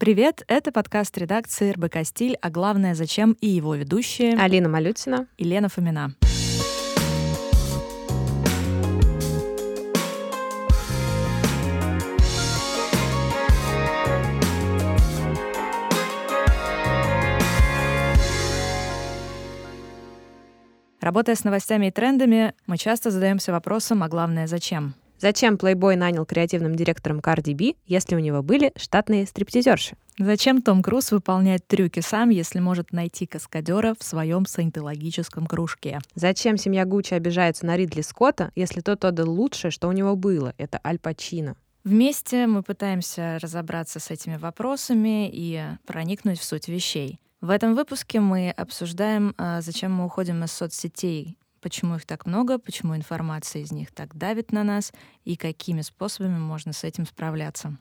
Привет, это подкаст редакции РБК «Стиль», а главное «Зачем» и его ведущие Алина Малютина и Лена Фомина. Работая с новостями и трендами, мы часто задаемся вопросом, а главное, зачем? Зачем Playboy нанял креативным директором Cardi B, если у него были штатные стриптизерши? Зачем Том Круз выполняет трюки сам, если может найти каскадера в своем саентологическом кружке? Зачем семья Гуччи обижается на Ридли Скотта, если тот отдал лучшее, что у него было? Это Аль Пачино. Вместе мы пытаемся разобраться с этими вопросами и проникнуть в суть вещей. В этом выпуске мы обсуждаем, а, зачем мы уходим из соцсетей, почему их так много, почему информация из них так давит на нас и какими способами можно с этим справляться.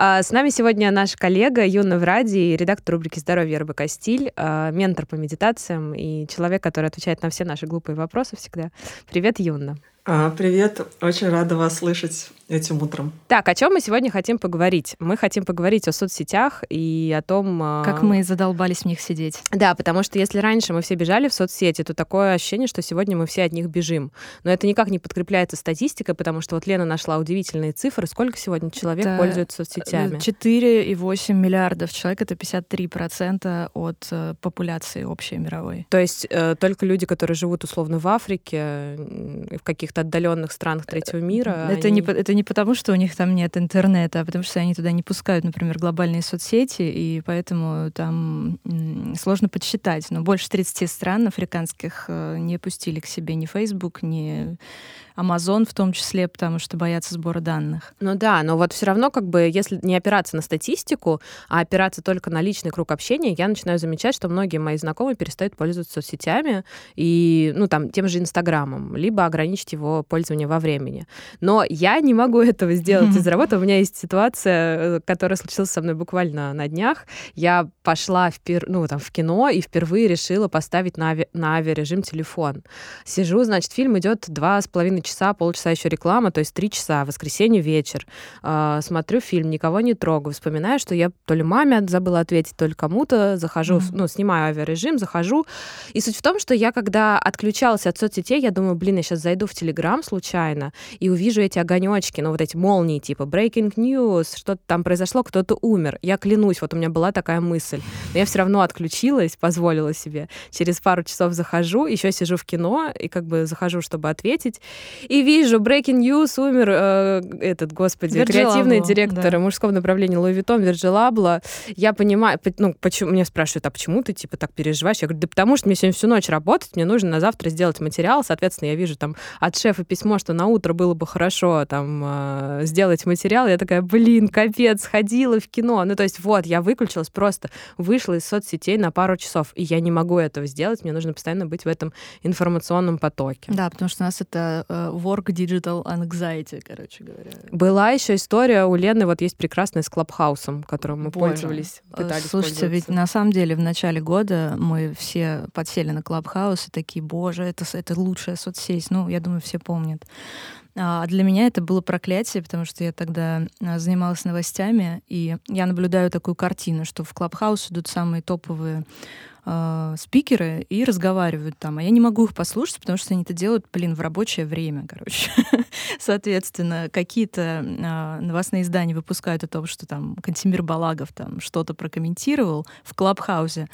А, с нами сегодня наш коллега Юна Вради, редактор рубрики «Здоровье РБК Стиль», а, ментор по медитациям и человек, который отвечает на все наши глупые вопросы всегда. Привет, Юна. А, привет, очень рада вас слышать этим утром. Так, о чем мы сегодня хотим поговорить? Мы хотим поговорить о соцсетях и о том... А, как мы задолбались в них сидеть. Да, потому что если раньше мы все бежали в соцсети, то такое ощущение, что сегодня мы все от них бежим. Но это никак не подкрепляется статистикой, потому что вот Лена нашла удивительные цифры. Сколько сегодня человек это пользуется соцсетями? 4,8 миллиардов человек, это 53% от э, популяции общей мировой. То есть э, только люди, которые живут условно в Африке, в каких-то каких-то отдаленных странах третьего мира. Это, они... не, это не потому, что у них там нет интернета, а потому что они туда не пускают, например, глобальные соцсети, и поэтому там сложно подсчитать. Но больше 30 стран африканских э, не пустили к себе ни Facebook, ни Amazon в том числе, потому что боятся сбора данных. Ну да, но вот все равно, как бы, если не опираться на статистику, а опираться только на личный круг общения, я начинаю замечать, что многие мои знакомые перестают пользоваться соцсетями и, ну, там, тем же Инстаграмом, либо ограничить его пользование во времени. Но я не могу этого сделать из-за работы. У меня есть ситуация, э, которая случилась со мной буквально на днях. Я пошла в, ну, там, в кино и впервые решила поставить на, ави... на авиарежим телефон. Сижу, значит, фильм идет два с половиной часа, полчаса еще реклама, то есть три часа, воскресенье вечер. Э, смотрю фильм, никого не трогаю, вспоминаю, что я то ли маме забыла ответить, то ли кому-то, захожу, mm-hmm. ну, снимаю авиарежим, захожу. И суть в том, что я, когда отключалась от соцсетей, я думаю, блин, я сейчас зайду в Телеграм случайно и увижу эти огонечки, ну, вот эти молнии, типа breaking news, что-то там произошло, кто-то умер. Я клянусь, вот у меня была такая мысль. Но я все равно отключилась, позволила себе. Через пару часов захожу, еще сижу в кино и как бы захожу, чтобы ответить и вижу, Breaking News умер э, этот, господи, Virgil креативный директор да. мужского направления Луи Виттон, Вирджил Абло. Я понимаю, ну, почему, мне спрашивают, а почему ты, типа, так переживаешь? Я говорю, да потому что мне сегодня всю ночь работать, мне нужно на завтра сделать материал, соответственно, я вижу там от шефа письмо, что на утро было бы хорошо там э, сделать материал, я такая, блин, капец, ходила в кино. Ну, то есть вот, я выключилась просто, вышла из соцсетей на пару часов, и я не могу этого сделать, мне нужно постоянно быть в этом информационном потоке. Да, потому что у нас это э, work digital anxiety, короче говоря. Была еще история у Лены, вот есть прекрасная с Клабхаусом, которым мы Боже. пользовались, э, пытались Слушайте, ведь на самом деле в начале года мы все подсели на Клабхаус и такие, боже, это, это лучшая соцсеть. Ну, я думаю, все помнят. А для меня это было проклятие, потому что я тогда а, занималась новостями, и я наблюдаю такую картину, что в Клабхаус идут самые топовые э, спикеры и разговаривают там. А я не могу их послушать, потому что они это делают, блин, в рабочее время, короче. Соответственно, какие-то э, новостные издания выпускают о том, что там Кантимир Балагов там что-то прокомментировал в Клабхаусе.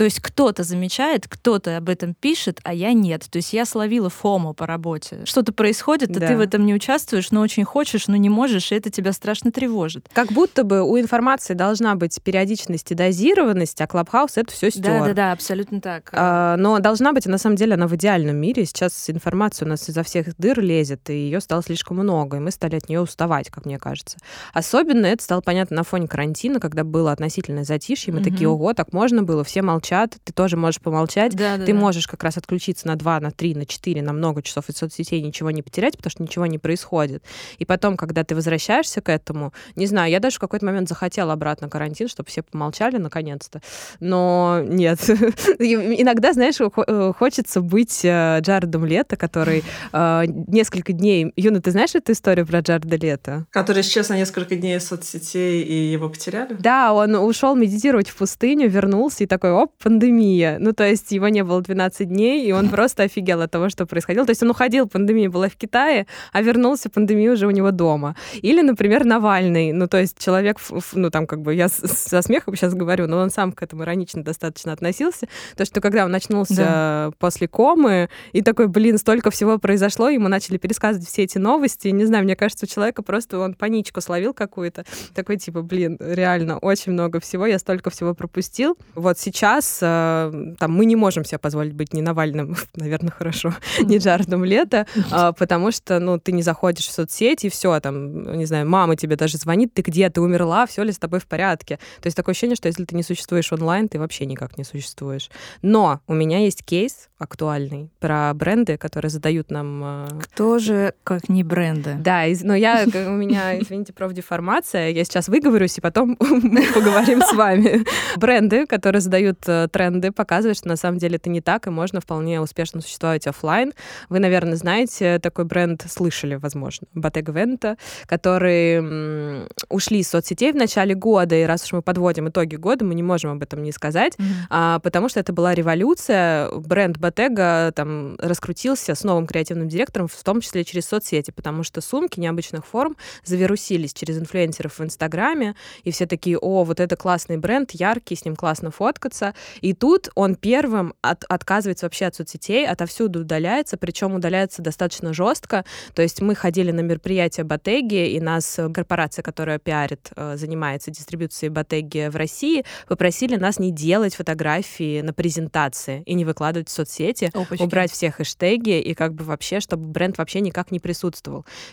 То есть кто-то замечает, кто-то об этом пишет, а я нет. То есть я словила фому по работе. Что-то происходит, а да. ты в этом не участвуешь, но очень хочешь, но не можешь, и это тебя страшно тревожит. Как будто бы у информации должна быть периодичность и дозированность, а Клабхаус это все стер. Да, да, да, абсолютно так. А, но должна быть, на самом деле, она в идеальном мире. Сейчас информация у нас изо всех дыр лезет, и ее стало слишком много, и мы стали от нее уставать, как мне кажется. Особенно это стало понятно на фоне карантина, когда было относительное затишье, мы угу. такие, ого, так можно было, все молчат, ты тоже можешь помолчать. Да, да, ты да. можешь как раз отключиться на 2, на 3, на 4, на много часов из соцсетей, ничего не потерять, потому что ничего не происходит. И потом, когда ты возвращаешься к этому, не знаю, я даже в какой-то момент захотела обратно карантин, чтобы все помолчали наконец-то. Но нет. Иногда, знаешь, э, хочется быть э, Джаредом Лето, который э, несколько дней... Юна, Ну, ты знаешь эту историю про Джарда Лето? Который исчез на несколько дней из соцсетей, и его потеряли? Да, он ушел медитировать в пустыню, вернулся и такой, оп, пандемия. Ну, то есть его не было 12 дней, и он просто офигел от того, что происходило. То есть он уходил, пандемия была в Китае, а вернулся, пандемия уже у него дома. Или, например, Навальный. Ну, то есть человек, ну, там, как бы, я со смехом сейчас говорю, но он сам к этому иронично достаточно относился. То, что когда он начнулся да. после комы, и такой, блин, столько всего произошло, ему начали пересказывать все эти новости. Не знаю, мне кажется, у человека просто он паничку словил какую-то. Такой, типа, блин, реально, очень много всего, я столько всего пропустил. Вот сейчас э, там мы не можем себе позволить быть не Навальным, наверное, хорошо, не Джардом Лето, э, потому что, ну, ты не заходишь в соцсети, и все, там, не знаю, мама тебе даже звонит, ты где, ты умерла, все ли с тобой в порядке. То есть такое ощущение, что если ты не существуешь онлайн, ты вообще никак не существуешь. Но у меня есть кейс актуальный про бренды, которые задают нам... Э, Кто же, как не бренды? Да, из, но я, у меня, извините, профдеформация, я сейчас выговорюсь, и потом мы поговорим с вами. Бренды, которые задают э, тренды, показывают, что на самом деле это не так, и можно вполне успешно существовать офлайн. Вы, наверное, знаете такой бренд, слышали, возможно, Bottega Veneta, которые ушли из соцсетей в начале года, и раз уж мы подводим итоги года, мы не можем об этом не сказать, mm-hmm. а, потому что это была революция. Бренд Bottega там раскрутился с новым креативным директором, в том числе через соцсети, потому что сумки необычных форм завирусились через инфлюенсеров в Инстаграме, и все такие, о, вот это классный бренд, яркий, с ним классно фоткаться. И тут он первым от, отказывается вообще от соцсетей, отовсюду удаляется, причем удаляется достаточно жестко. То есть мы ходили на мероприятие Ботеги, и нас корпорация, которая пиарит, э, занимается дистрибьюцией Ботеги в России, попросили нас не делать фотографии на презентации и не выкладывать в соцсети, Опачки. убрать все хэштеги и как бы вообще, чтобы бренд вообще никак не присутствовал.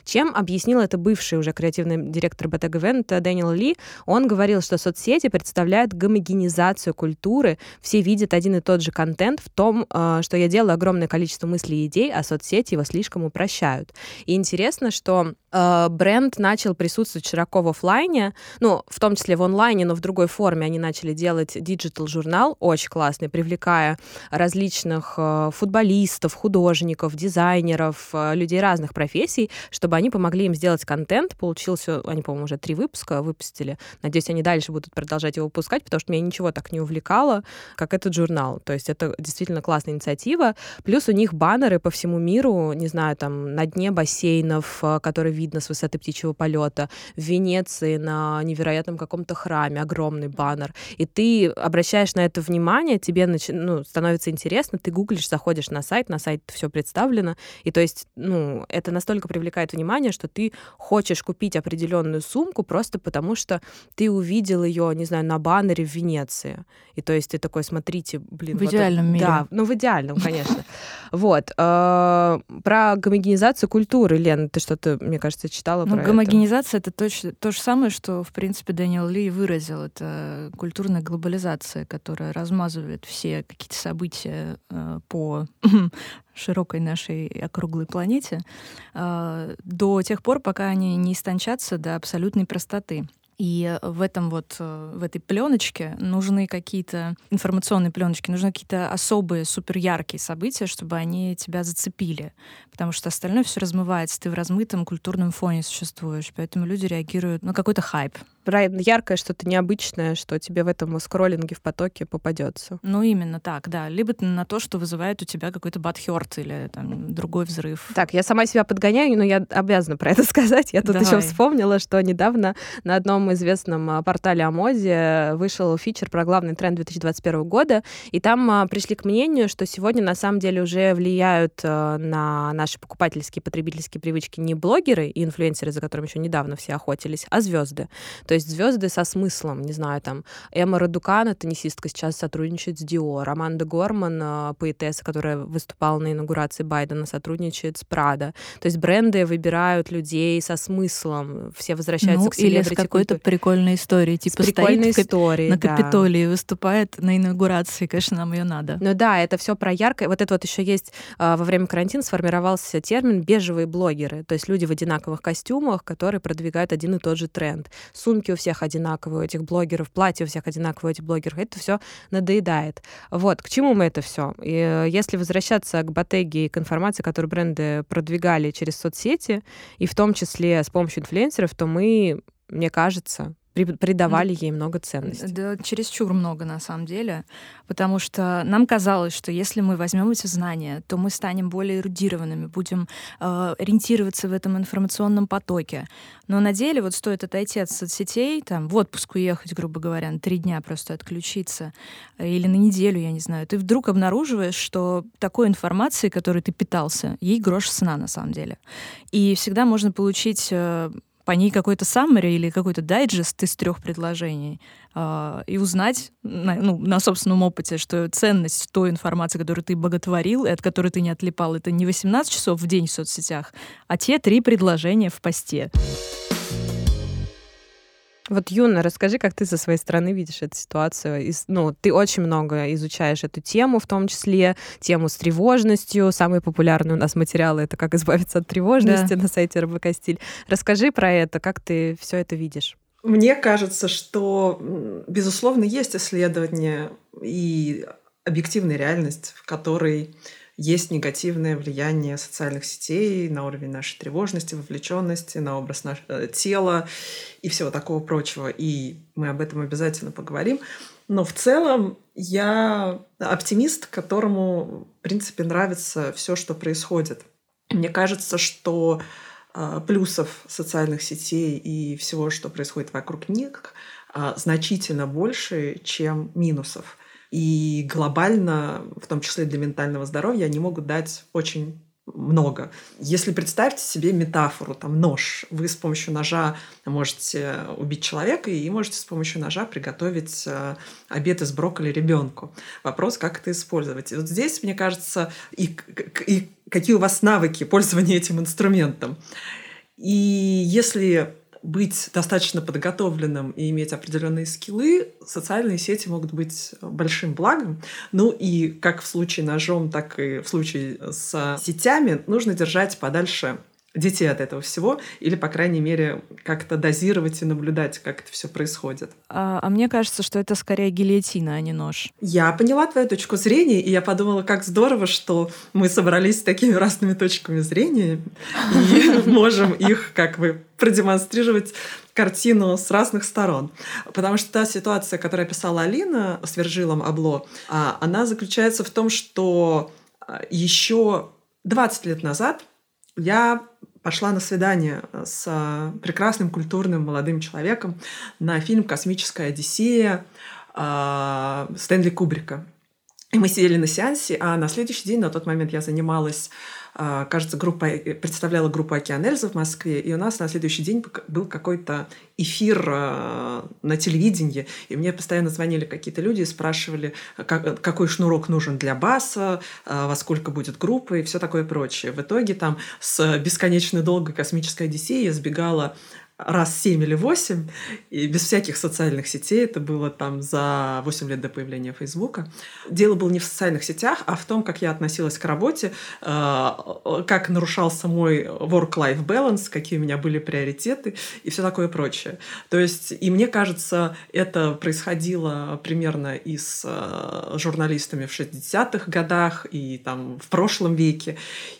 Чем объяснил это бывший уже креативный директор Veneta Дэниел Ли? Он говорил, что соцсети представляют гомогенизацию культуры, все видят один и тот же контент в том, э, что я делаю огромное количество мыслей и идей, а соцсети его слишком упрощают. И интересно, что э, бренд начал присутствовать широко в офлайне, ну, в том числе в онлайне, но в другой форме они начали делать диджитал-журнал, очень классный, привлекая различных э, футболистов, художников, дизайнеров, людей разных профессий, чтобы они помогли им сделать контент. Получился, они, по-моему, уже три выпуска выпустили. Надеюсь, они дальше будут продолжать его выпускать, потому что меня ничего так не увлекало, как этот журнал. То есть это действительно классная инициатива. Плюс у них баннеры по всему миру, не знаю, там на дне бассейнов, э, которые видно с высоты птичьего полета, в Венеции на невероятном каком-то храме огромный баннер. И ты обращаешь на это внимание, тебе начи- ну, становится интересно, ты гуглишь, заходишь на сайт, на сайт все представлено. И то есть, ну, это настолько привлекает внимание, что ты хочешь купить определенную сумку просто потому, что ты увидел ее, не знаю, на баннере в Венеции. И то есть ты такой, смотрите, блин. В вот идеальном это... мире. Да, ну в идеальном, конечно. Вот. Э, про гомогенизацию культуры, Лен, ты что-то, мне кажется, читала ну, про гомогенизация это точно то же самое, что, в принципе, Дэниел Ли выразил. Это культурная глобализация, которая размазывает все какие-то события э, по широкой нашей округлой планете э, до тех пор, пока они не истончатся до абсолютной простоты. И в этом вот, э, в этой пленочке нужны какие-то информационные пленочки, нужны какие-то особые, супер яркие события, чтобы они тебя зацепили. Потому что остальное все размывается, ты в размытом культурном фоне существуешь. Поэтому люди реагируют на какой-то хайп яркое, что-то необычное, что тебе в этом скроллинге в потоке попадется. Ну, именно так, да. Либо на то, что вызывает у тебя какой-то батхерт или там, другой взрыв. Так, я сама себя подгоняю, но я обязана про это сказать. Я тут Давай. еще вспомнила, что недавно на одном известном а, портале о моде вышел фичер про главный тренд 2021 года, и там а, пришли к мнению, что сегодня на самом деле уже влияют а, на наши покупательские, потребительские привычки не блогеры и инфлюенсеры, за которыми еще недавно все охотились, а звезды. То есть звезды со смыслом, не знаю, там, Эмма Радукана, теннисистка, сейчас сотрудничает с Диор, Аманда Горман, э, поэтесса, которая выступала на инаугурации Байдена, сотрудничает с Прада. То есть бренды выбирают людей со смыслом, все возвращаются ну, к. Или с какой-то прикольной историей, типа с прикольной стоит историей, на Капитолии, да. выступает на инаугурации, конечно, нам ее надо. Ну да, это все про яркое. Вот это вот еще есть э, во время карантина сформировался термин бежевые блогеры, то есть люди в одинаковых костюмах, которые продвигают один и тот же тренд. Сумки у всех одинаковые, у этих блогеров, платья у всех одинаковые, у этих блогеров. Это все надоедает. Вот, к чему мы это все? И э, если возвращаться к Ботеге и к информации, которую бренды продвигали через соцсети, и в том числе с помощью инфлюенсеров, то мы, мне кажется, придавали ей много ценностей. Да, чересчур много на самом деле, потому что нам казалось, что если мы возьмем эти знания, то мы станем более эрудированными, будем э, ориентироваться в этом информационном потоке. Но на деле вот стоит отойти от соцсетей, там в отпуск уехать, грубо говоря, на три дня просто отключиться, или на неделю, я не знаю, ты вдруг обнаруживаешь, что такой информации, которой ты питался, ей грош сна на самом деле. И всегда можно получить э, по ней какой-то summary или какой-то дайджест из трех предложений э, и узнать на, ну, на собственном опыте, что ценность той информации, которую ты боготворил и от которой ты не отлипал, это не 18 часов в день в соцсетях, а те три предложения в посте. Вот, Юна, расскажи, как ты со своей стороны видишь эту ситуацию. Ну, ты очень много изучаешь эту тему, в том числе тему с тревожностью. Самые популярные у нас материалы — это «Как избавиться от тревожности» да. на сайте РБК «Стиль». Расскажи про это, как ты все это видишь. Мне кажется, что, безусловно, есть исследования и объективная реальность, в которой есть негативное влияние социальных сетей на уровень нашей тревожности, вовлеченности, на образ нашего э, тела и всего такого прочего. И мы об этом обязательно поговорим. Но в целом я оптимист, которому, в принципе, нравится все, что происходит. Мне кажется, что э, плюсов социальных сетей и всего, что происходит вокруг них, э, значительно больше, чем минусов. И глобально, в том числе для ментального здоровья, они могут дать очень много. Если представьте себе метафору, там нож, вы с помощью ножа можете убить человека и можете с помощью ножа приготовить э, обед из брокколи ребенку. Вопрос, как это использовать. И вот здесь, мне кажется, и, и какие у вас навыки пользования этим инструментом. И если быть достаточно подготовленным и иметь определенные скиллы, социальные сети могут быть большим благом. Ну и как в случае ножом, так и в случае с сетями нужно держать подальше детей от этого всего, или, по крайней мере, как-то дозировать и наблюдать, как это все происходит. А, а мне кажется, что это скорее гильотина, а не нож. Я поняла твою точку зрения, и я подумала, как здорово, что мы собрались с такими разными точками зрения и можем их как бы продемонстрировать картину с разных сторон. Потому что та ситуация, которую описала Алина с Вержилом Абло, а, она заключается в том, что а, еще 20 лет назад я пошла на свидание с а, прекрасным культурным молодым человеком на фильм «Космическая Одиссея» а, Стэнли Кубрика. И мы сидели на сеансе, а на следующий день, на тот момент я занималась кажется, группа, э, представляла группу «Океан Эльза» в Москве, и у нас на следующий день был какой-то эфир а, на телевидении, и мне постоянно звонили какие-то люди и спрашивали, как, какой шнурок нужен для баса, а, во сколько будет группа и все такое прочее. В итоге там с бесконечно долгой космической Одиссеей я сбегала раз семь или восемь, и без всяких социальных сетей, это было там за 8 лет до появления Фейсбука. Дело было не в социальных сетях, а в том, как я относилась к работе, э, как нарушался мой work-life balance, какие у меня были приоритеты и все такое прочее. То есть, и мне кажется, это происходило примерно и с э, журналистами в 60-х годах, и там в прошлом веке.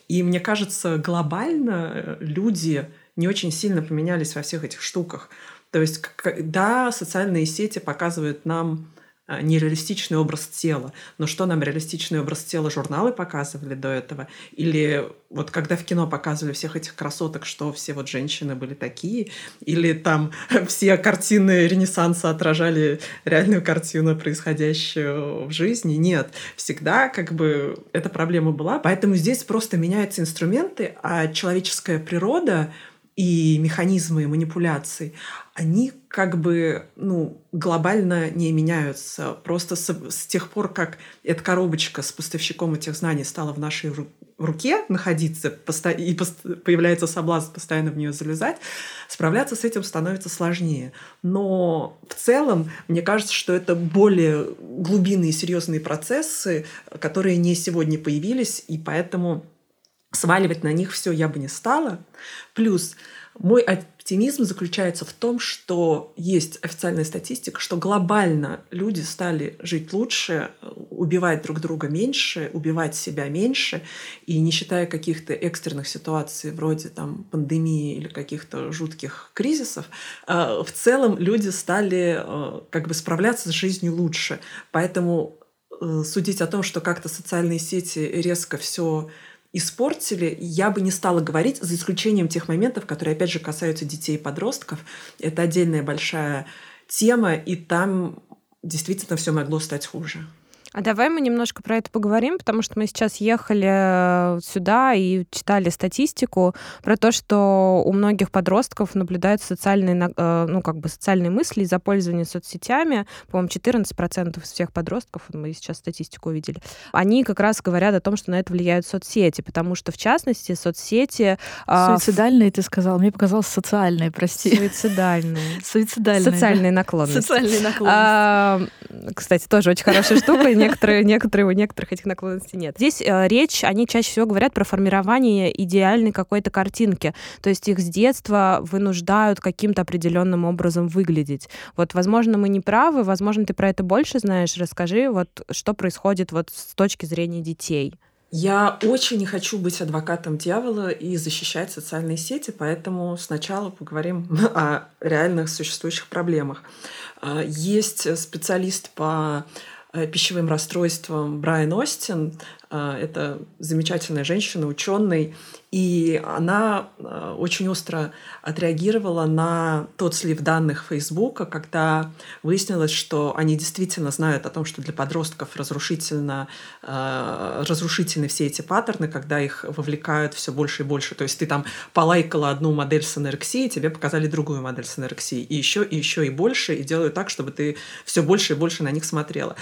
И мне кажется, глобально люди не очень сильно поменялись во всех этих штуках. То есть, да, социальные сети показывают нам а, нереалистичный образ тела. Но что нам реалистичный образ тела журналы показывали до этого? Или вот когда в кино показывали всех этих красоток, что все вот женщины были такие? Или там все картины Ренессанса отражали реальную картину, происходящую в жизни? Нет. Всегда как бы эта проблема была. Поэтому здесь просто меняются инструменты, а человеческая природа — и механизмы манипуляций, они как бы ну, глобально не меняются. Просто с, с тех пор, как эта коробочка с поставщиком этих знаний стала в нашей руке находиться, и появляется соблазн постоянно в нее залезать, справляться с этим становится сложнее. Но в целом, мне кажется, что это более глубинные серьезные процессы, которые не сегодня появились, и поэтому сваливать на них все я бы не стала. Плюс Мой оптимизм заключается в том, что есть официальная статистика, что глобально люди стали жить лучше, убивать друг друга меньше, убивать себя меньше, и не считая каких-то экстренных ситуаций вроде там, пандемии или каких-то жутких кризисов, э, в целом люди стали э, как бы справляться с жизнью лучше. Поэтому э, судить о том, что как-то социальные сети резко все испортили, я бы не стала говорить, за исключением тех моментов, которые, опять же, касаются детей и подростков. Это отдельная большая тема, и там действительно все могло стать хуже. А давай мы немножко про это поговорим, потому что мы сейчас ехали сюда и читали статистику про то, что у многих подростков наблюдаются социальные, э, ну, как бы социальные мысли из-за пользования соцсетями. По-моему, 14% из всех подростков, мы сейчас статистику увидели, они как раз говорят о том, что на это влияют соцсети, потому что, в частности, соцсети... А, Суицидальные, ты сказал. Мне показалось социальные, прости. Суицидальные. Суицидальные. Социальные наклонности. Социальные наклонности. А, кстати, тоже очень хорошая штука некоторые, некоторые, у некоторых этих наклонностей нет. Здесь э, речь, они чаще всего говорят про формирование идеальной какой-то картинки. То есть их с детства вынуждают каким-то определенным образом выглядеть. Вот, возможно, мы не правы, возможно, ты про это больше знаешь. Расскажи, вот, что происходит вот с точки зрения детей. Я очень не хочу быть адвокатом дьявола и защищать социальные сети, поэтому сначала поговорим о реальных существующих проблемах. А, есть специалист по Э, пищевым расстройством Брайан Остин. Э, это замечательная женщина, ученый, и она э, очень остро отреагировала на тот слив данных Фейсбука, когда выяснилось, что они действительно знают о том, что для подростков разрушительно, э, разрушительны все эти паттерны, когда их вовлекают все больше и больше. То есть ты там полайкала одну модель с анорексией, тебе показали другую модель с анорексией, и еще, и еще, и больше, и делают так, чтобы ты все больше и больше на них смотрела.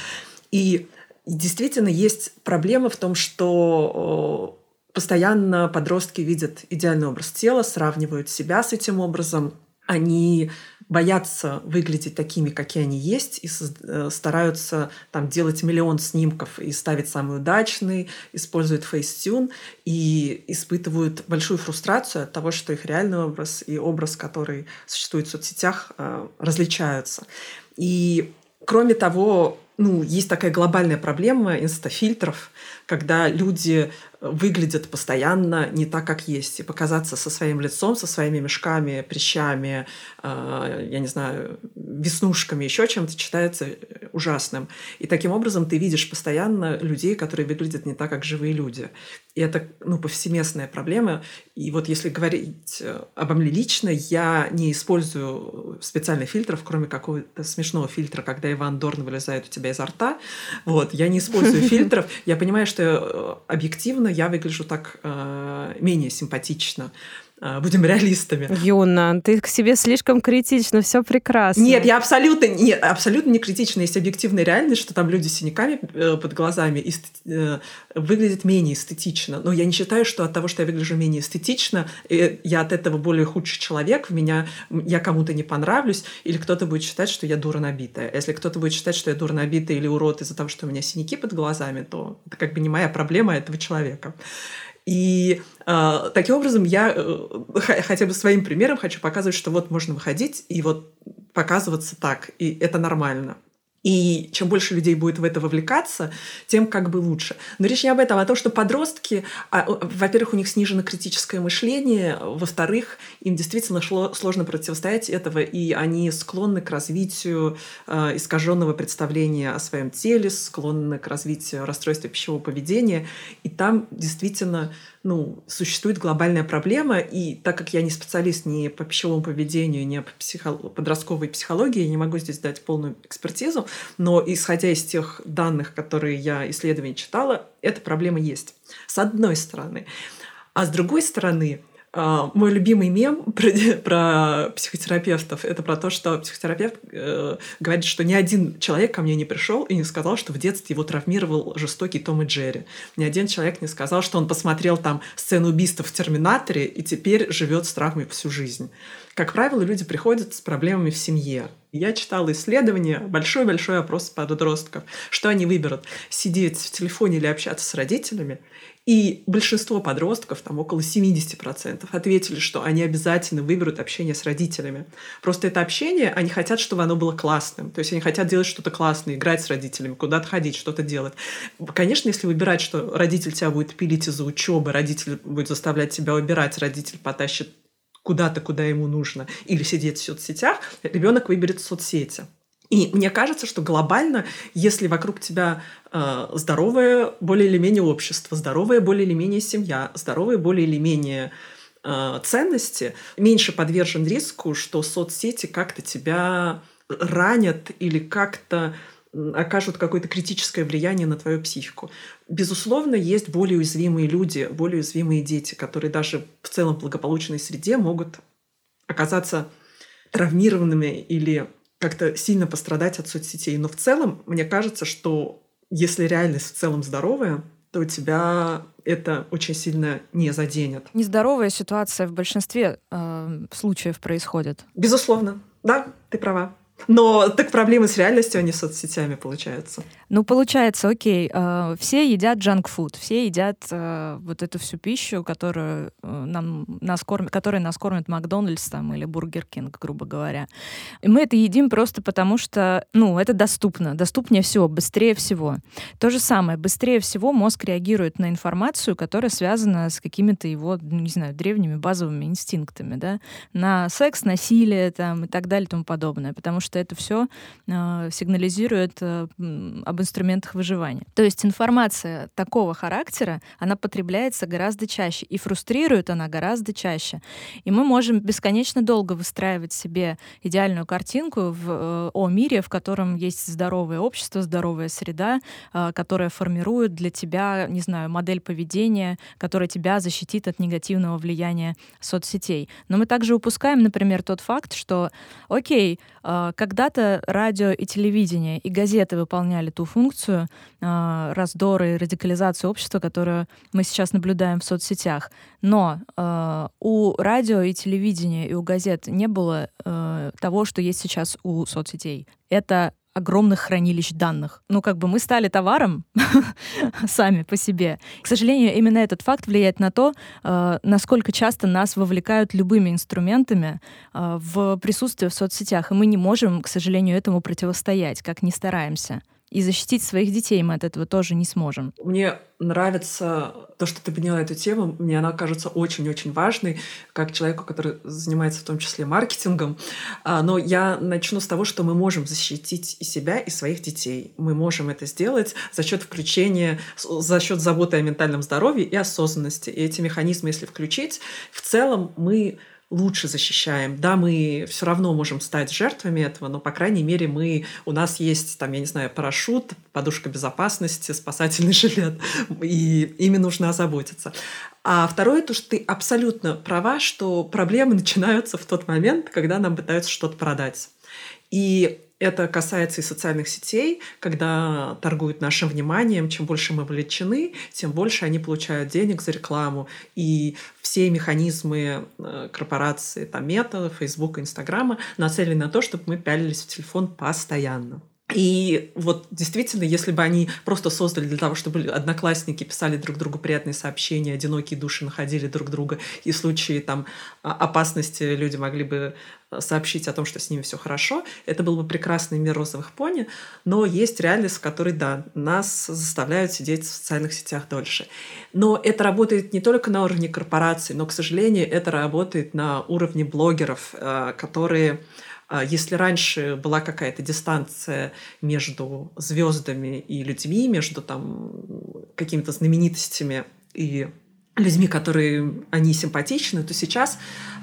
И действительно есть проблема в том, что Постоянно подростки видят идеальный образ тела, сравнивают себя с этим образом. Они боятся выглядеть такими, какие они есть, и э, стараются там, делать миллион снимков и ставить самый удачный, используют фейстюн и испытывают большую фрустрацию от того, что их реальный образ и образ, который существует в соцсетях, э, различаются. И кроме того, ну, есть такая глобальная проблема инстафильтров, когда люди выглядят постоянно не так, как есть. И показаться со своим лицом, со своими мешками, прыщами, э, я не знаю, веснушками, еще чем-то считается ужасным. И таким образом ты видишь постоянно людей, которые выглядят не так, как живые люди. И это ну, повсеместная проблема. И вот если говорить э, обо мне лично, я не использую специальных фильтров, кроме какого-то смешного фильтра, когда Иван Дорн вылезает у тебя изо рта. Вот, я не использую фильтров. Я понимаю, что э, объективно я выгляжу так э, менее симпатично. Э, будем реалистами. Юна, ты к себе слишком критично, все прекрасно. Нет, я абсолютно, нет, абсолютно не критична. Есть объективная реальность, что там люди с синяками э, под глазами и, э, выглядят менее эстетично. Но я не считаю, что от того, что я выгляжу менее эстетично, э, я от этого более худший человек, в меня, я кому-то не понравлюсь, или кто-то будет считать, что я дура набитая. Если кто-то будет считать, что я дура набитая или урод из-за того, что у меня синяки под глазами, то это как бы не моя проблема а этого человека. И э, таким образом я э, хотя бы своим примером хочу показывать, что вот можно выходить и вот показываться так, и это нормально. И чем больше людей будет в это вовлекаться, тем как бы лучше. Но речь не об этом, а о том, что подростки, а, во-первых, у них снижено критическое мышление, во-вторых, им действительно шло, сложно противостоять этого, и они склонны к развитию э, искаженного представления о своем теле, склонны к развитию расстройства пищевого поведения. И там действительно ну, существует глобальная проблема, и так как я не специалист ни по пищевому поведению, ни по психо... подростковой психологии, я не могу здесь дать полную экспертизу, но исходя из тех данных, которые я исследования читала, эта проблема есть. С одной стороны. А с другой стороны, а, мой любимый мем про, про психотерапевтов это про то, что психотерапевт э, говорит, что ни один человек ко мне не пришел и не сказал, что в детстве его травмировал жестокий Том и Джерри. Ни один человек не сказал, что он посмотрел там сцену убийства в Терминаторе и теперь живет с травмой всю жизнь. Как правило, люди приходят с проблемами в семье. Я читала исследование, большой-большой опрос подростков, что они выберут, сидеть в телефоне или общаться с родителями – И большинство подростков, там около 70%, ответили, что они обязательно выберут общение с родителями. Просто это общение, они хотят, чтобы оно было классным. То есть они хотят делать что-то классное, играть с родителями, куда-то ходить, что-то делать. Конечно, если выбирать, что родитель тебя будет пилить из-за учебы, родитель будет заставлять тебя убирать, родитель потащит куда-то, куда ему нужно, или сидеть в соцсетях, ребенок выберет соцсети. И мне кажется, что глобально, если вокруг тебя э, здоровое более или менее общество, здоровая более или менее семья, здоровые более или менее э, ценности, меньше подвержен риску, что соцсети как-то тебя ранят или как-то окажут какое-то критическое влияние на твою психику. Безусловно, есть более уязвимые люди, более уязвимые дети, которые даже в целом благополучной среде могут оказаться травмированными или как-то сильно пострадать от соцсетей. Но в целом, мне кажется, что если реальность в целом здоровая, то тебя это очень сильно не заденет. Нездоровая ситуация в большинстве э, случаев происходит. Безусловно. Да, ты права. Но так проблемы с реальностью, а не с соцсетями, получается. Ну, получается, окей, э, все едят junk food, все едят э, вот эту всю пищу, которую э, нам, нас кормят, которой нас кормит Макдональдс там, или Бургер Кинг, грубо говоря. И мы это едим просто потому, что, ну, это доступно, доступнее всего, быстрее всего. То же самое, быстрее всего мозг реагирует на информацию, которая связана с какими-то его, не знаю, древними базовыми инстинктами, да, на секс, насилие там и так далее и тому подобное, потому что это все э, сигнализирует э, об инструментах выживания. То есть информация такого характера, она потребляется гораздо чаще, и фрустрирует она гораздо чаще. И мы можем бесконечно долго выстраивать себе идеальную картинку в, э, о мире, в котором есть здоровое общество, здоровая среда, которая формирует для тебя, не знаю, модель поведения, которая тебя защитит от негативного влияния соцсетей. Но мы также упускаем, например, тот факт, что, окей, когда-то радио и телевидение и газеты выполняли ту функцию э, раздора и радикализации общества, которую мы сейчас наблюдаем в соцсетях. Но э, у радио и телевидения и у газет не было э, того, что есть сейчас у соцсетей. Это огромных хранилищ данных. Ну, как бы мы стали товаром сами по себе. К сожалению, именно этот факт влияет на то, э, насколько часто нас вовлекают любыми инструментами э, в присутствие в соцсетях, и мы не можем, к сожалению, этому противостоять, как ни стараемся. И защитить своих детей мы от этого тоже не сможем. Мне нравится то, что ты подняла эту тему. Мне она кажется очень-очень важной, как человеку, который занимается в том числе маркетингом. А, но я начну с того, что мы можем защитить и себя, и своих детей. Мы можем это сделать за счет включения, за счет заботы о ментальном здоровье и осознанности. И эти механизмы, если включить, в целом мы лучше защищаем. Да, мы все равно можем стать жертвами этого, но, по крайней мере, мы, у нас есть, там, я не знаю, парашют, подушка безопасности, спасательный жилет, и ими нужно озаботиться. А второе, то, что ты абсолютно права, что проблемы начинаются в тот момент, когда нам пытаются что-то продать. И это касается и социальных сетей, когда торгуют нашим вниманием. Чем больше мы вовлечены, тем больше они получают денег за рекламу. И все механизмы э, корпорации, там, Мета, Фейсбука, Инстаграма нацелены на то, чтобы мы пялились в телефон постоянно. И вот действительно, если бы они просто создали для того, чтобы одноклассники писали друг другу приятные сообщения, одинокие души находили друг друга, и в случае там а, опасности люди могли бы э, сообщить о том, что с ними все хорошо, это был бы прекрасный мир розовых пони, но есть реальность, в которой, да, нас заставляют сидеть в социальных сетях дольше. Но это работает не только на уровне корпораций, но, к сожалению, это работает на уровне блогеров, э, которые если раньше была какая-то дистанция между звездами и людьми, между там какими-то знаменитостями и людьми, которые они симпатичны, то сейчас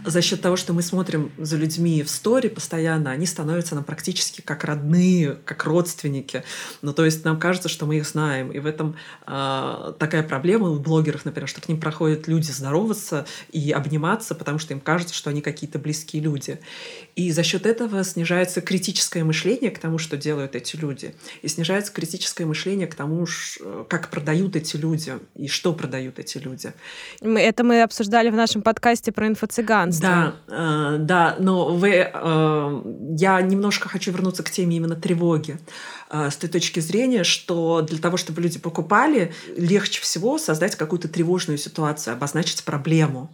за счет того, что мы смотрим за людьми в стори постоянно, они становятся нам практически как родные, как родственники. Ну, то есть нам кажется, что мы их знаем. И в этом э, такая проблема у блогеров, например, что к ним проходят люди здороваться и обниматься, потому что им кажется, что они какие-то близкие люди. И за счет этого снижается критическое мышление к тому, что делают эти люди. И снижается критическое мышление к тому, как продают эти люди и что продают эти люди. Мы, это мы обсуждали в нашем подкасте про инфо-цыганство. Да, э, да, но вы, э, я немножко хочу вернуться к теме именно тревоги э, с той точки зрения, что для того, чтобы люди покупали, легче всего создать какую-то тревожную ситуацию, обозначить проблему.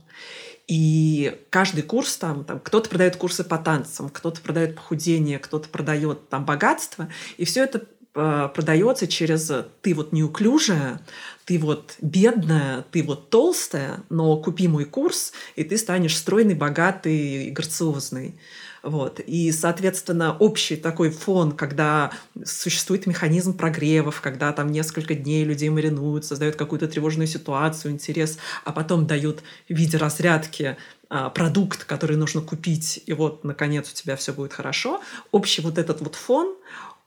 И каждый курс там, там кто-то продает курсы по танцам, кто-то продает похудение, кто-то продает там богатство, и все это э, продается через ты вот неуклюжая, ты вот бедная, ты вот толстая, но купи мой курс, и ты станешь стройный, богатый и грациозный. Вот. И, соответственно, общий такой фон, когда существует механизм прогревов, когда там несколько дней людей маринуют, создают какую-то тревожную ситуацию, интерес, а потом дают в виде разрядки а, продукт, который нужно купить, и вот, наконец, у тебя все будет хорошо. Общий вот этот вот фон,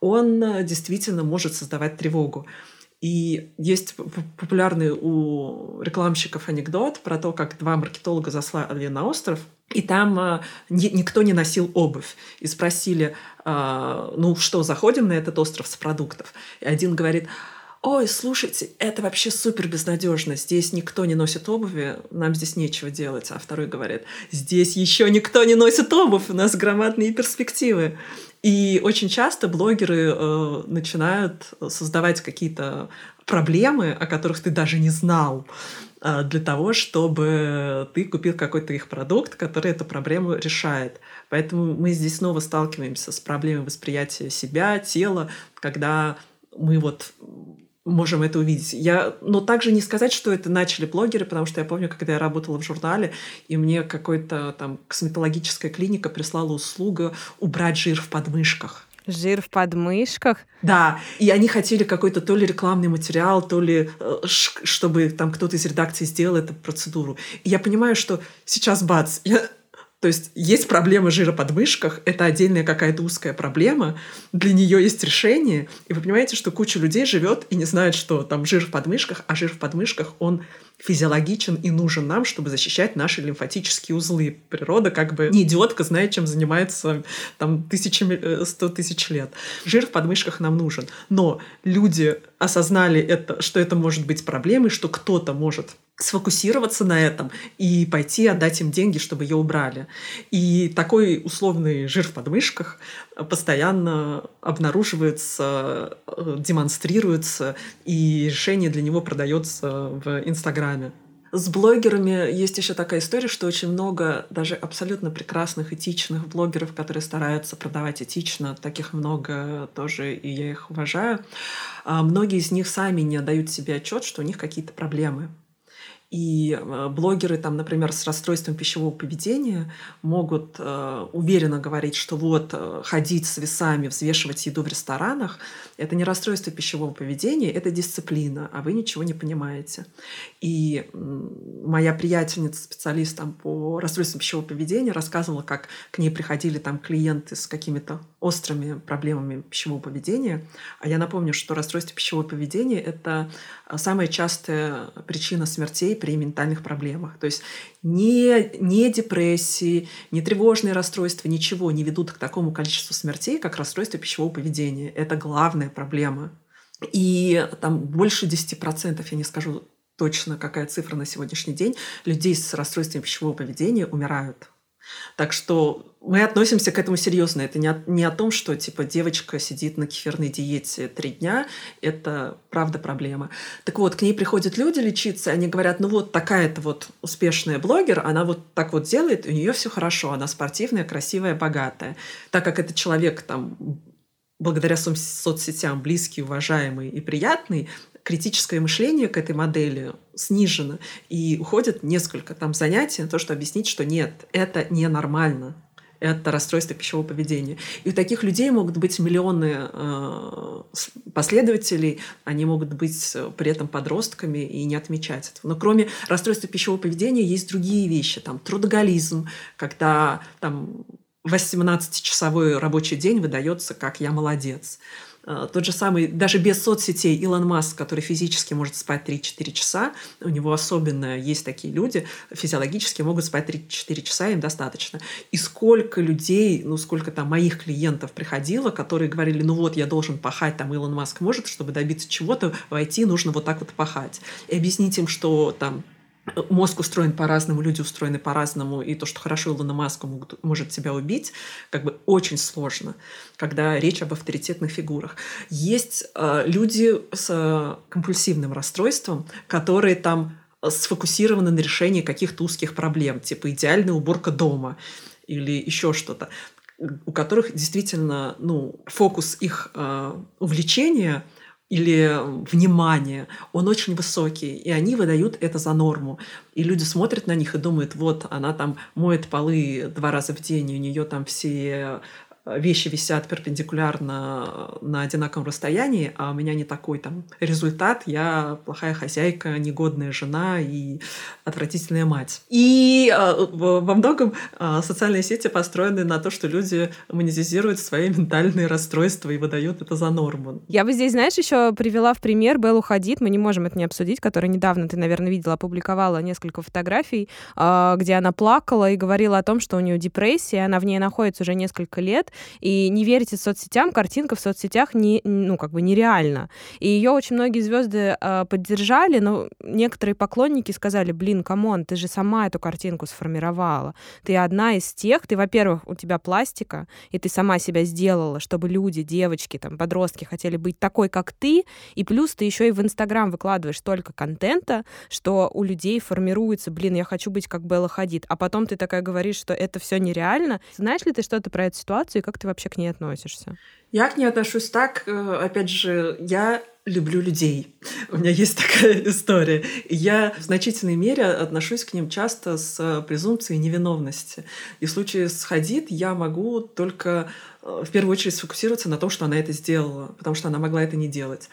он действительно может создавать тревогу. И есть популярный у рекламщиков анекдот про то, как два маркетолога заслали на остров, и там э, никто не носил обувь. И спросили, э, ну что, заходим на этот остров с продуктов? И один говорит, ой, слушайте, это вообще супер безнадежно. Здесь никто не носит обуви, нам здесь нечего делать. А второй говорит, здесь еще никто не носит обувь, у нас громадные перспективы. И очень часто блогеры э, начинают создавать какие-то проблемы, о которых ты даже не знал, э, для того, чтобы ты купил какой-то их продукт, который эту проблему решает. Поэтому мы здесь снова сталкиваемся с проблемой восприятия себя, тела, когда мы вот можем это увидеть. Я, но также не сказать, что это начали блогеры, потому что я помню, когда я работала в журнале, и мне какой-то там косметологическая клиника прислала услугу убрать жир в подмышках. Жир в подмышках? Да, и они хотели какой-то то ли рекламный материал, то ли э, чтобы там кто-то из редакции сделал эту процедуру. И я понимаю, что сейчас бац, я то есть есть проблема жира под мышках, это отдельная какая-то узкая проблема, для нее есть решение, и вы понимаете, что куча людей живет и не знает, что там жир в подмышках, а жир в подмышках, он физиологичен и нужен нам, чтобы защищать наши лимфатические узлы. Природа как бы не идиотка, знает, чем занимается там тысячами, э, сто тысяч лет. Жир в подмышках нам нужен. Но люди осознали это, что это может быть проблемой, что кто-то может сфокусироваться на этом и пойти отдать им деньги, чтобы ее убрали. И такой условный жир в подмышках постоянно обнаруживается, э, демонстрируется, и решение для него продается в Инстаграме. С блогерами есть еще такая история, что очень много даже абсолютно прекрасных, этичных блогеров, которые стараются продавать этично, таких много тоже, и я их уважаю. А многие из них сами не отдают себе отчет, что у них какие-то проблемы. И э, блогеры, там, например, с расстройством пищевого поведения могут э, уверенно говорить, что вот э, ходить с весами, взвешивать еду в ресторанах – это не расстройство пищевого поведения, это дисциплина, а вы ничего не понимаете. И моя приятельница, специалист там, по расстройствам пищевого поведения, рассказывала, как к ней приходили там клиенты с какими-то острыми проблемами пищевого поведения. А я напомню, что расстройство пищевого поведения – это самая частая причина смертей при ментальных проблемах. То есть не, не депрессии, не тревожные расстройства, ничего не ведут к такому количеству смертей, как расстройство пищевого поведения. Это главная проблема. И там больше 10%, я не скажу точно, какая цифра на сегодняшний день, людей с расстройством пищевого поведения умирают. Так что мы относимся к этому серьезно. Это не о, не о том, что типа девочка сидит на кефирной диете три дня. Это правда проблема. Так вот, к ней приходят люди лечиться, они говорят, ну вот такая-то вот успешная блогер, она вот так вот делает, у нее все хорошо, она спортивная, красивая, богатая. Так как это человек там благодаря соцсетям близкий, уважаемый и приятный, критическое мышление к этой модели снижено, и уходит несколько там занятий на то, что объяснить, что нет, это ненормально это расстройство пищевого поведения. И у таких людей могут быть миллионы э, последователей, они могут быть при этом подростками и не отмечать этого. Но кроме расстройства пищевого поведения есть другие вещи, там трудоголизм, когда там 18-часовой рабочий день выдается как «я молодец». Э, тот же самый, даже без соцсетей, Илон Маск, который физически может спать 3-4 часа, у него особенно есть такие люди, физиологически могут спать 3-4 часа, им достаточно. И сколько людей, ну сколько там моих клиентов приходило, которые говорили, ну вот я должен пахать, там Илон Маск может, чтобы добиться чего-то, войти нужно вот так вот пахать. И объяснить им, что там мозг устроен по-разному, люди устроены по-разному, и то, что хорошо Илона Маска может тебя убить, как бы очень сложно, когда речь об авторитетных фигурах. Есть э, люди с э, компульсивным расстройством, которые там сфокусированы на решении каких-то узких проблем, типа идеальная уборка дома или еще что-то, у которых действительно ну, фокус их э, увлечения – или внимание, он очень высокий, и они выдают это за норму. И люди смотрят на них и думают, вот она там моет полы два раза в день, и у нее там все вещи висят перпендикулярно на одинаковом расстоянии, а у меня не такой там результат, я плохая хозяйка, негодная жена и отвратительная мать. И э, во многом э, социальные сети построены на то, что люди монетизируют свои ментальные расстройства и выдают это за норму. Я бы здесь, знаешь, еще привела в пример Беллу Хадид, мы не можем это не обсудить, которая недавно, ты, наверное, видела, опубликовала несколько фотографий, э, где она плакала и говорила о том, что у нее депрессия, она в ней находится уже несколько лет, и не верите соцсетям, картинка в соцсетях не, ну, как бы нереально. И ее очень многие звезды э, поддержали, но некоторые поклонники сказали, блин, come on, ты же сама эту картинку сформировала. Ты одна из тех, ты, во-первых, у тебя пластика, и ты сама себя сделала, чтобы люди, девочки, там, подростки хотели быть такой, как ты, и плюс ты еще и в Инстаграм выкладываешь столько контента, что у людей формируется, блин, я хочу быть как Белла Хадид, а потом ты такая говоришь, что это все нереально. Знаешь ли ты что-то про эту ситуацию, как ты вообще к ней относишься? Я к ней отношусь так, э, опять же, я люблю людей. У меня есть такая история. Я в значительной мере отношусь к ним часто с презумпцией невиновности. И в случае с Хадид я могу только э, в первую очередь сфокусироваться на том, что она это сделала, потому что она могла это не делать.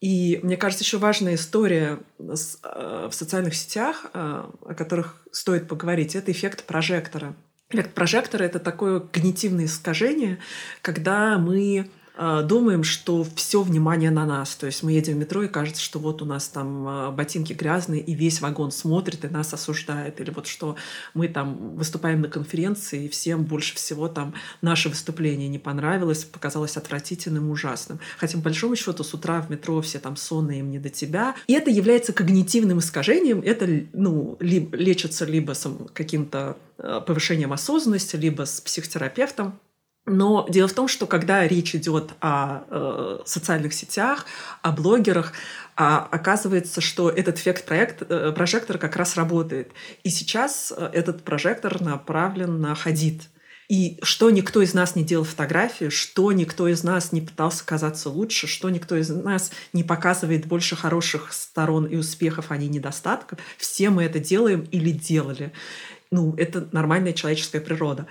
И мне кажется, еще важная история э, в социальных сетях, о которых стоит поговорить, это эффект прожектора. Эффект прожектора — это такое когнитивное искажение, когда мы думаем, что все внимание на нас. То есть мы едем в метро, и кажется, что вот у нас там а, ботинки грязные, и весь вагон смотрит и нас осуждает. Или вот что мы там выступаем на конференции, и всем больше всего там наше выступление не понравилось, показалось отвратительным, ужасным. Хотя, по большому счету, с утра в метро все там сонные, им не до тебя. И это является когнитивным искажением. Это ну, ли, лечится либо каким-то а, повышением осознанности, либо с психотерапевтом. Но дело в том, что когда речь идет о э, социальных сетях, о блогерах, а оказывается, что этот эффект проект, э, прожектора как раз работает. И сейчас э, этот прожектор направлен на Хадид. И что никто из нас не делал фотографии, что никто из нас не пытался казаться лучше, что никто из нас не показывает больше хороших сторон и успехов, а не недостатков, все мы это делаем или делали. Ну, это нормальная человеческая природа.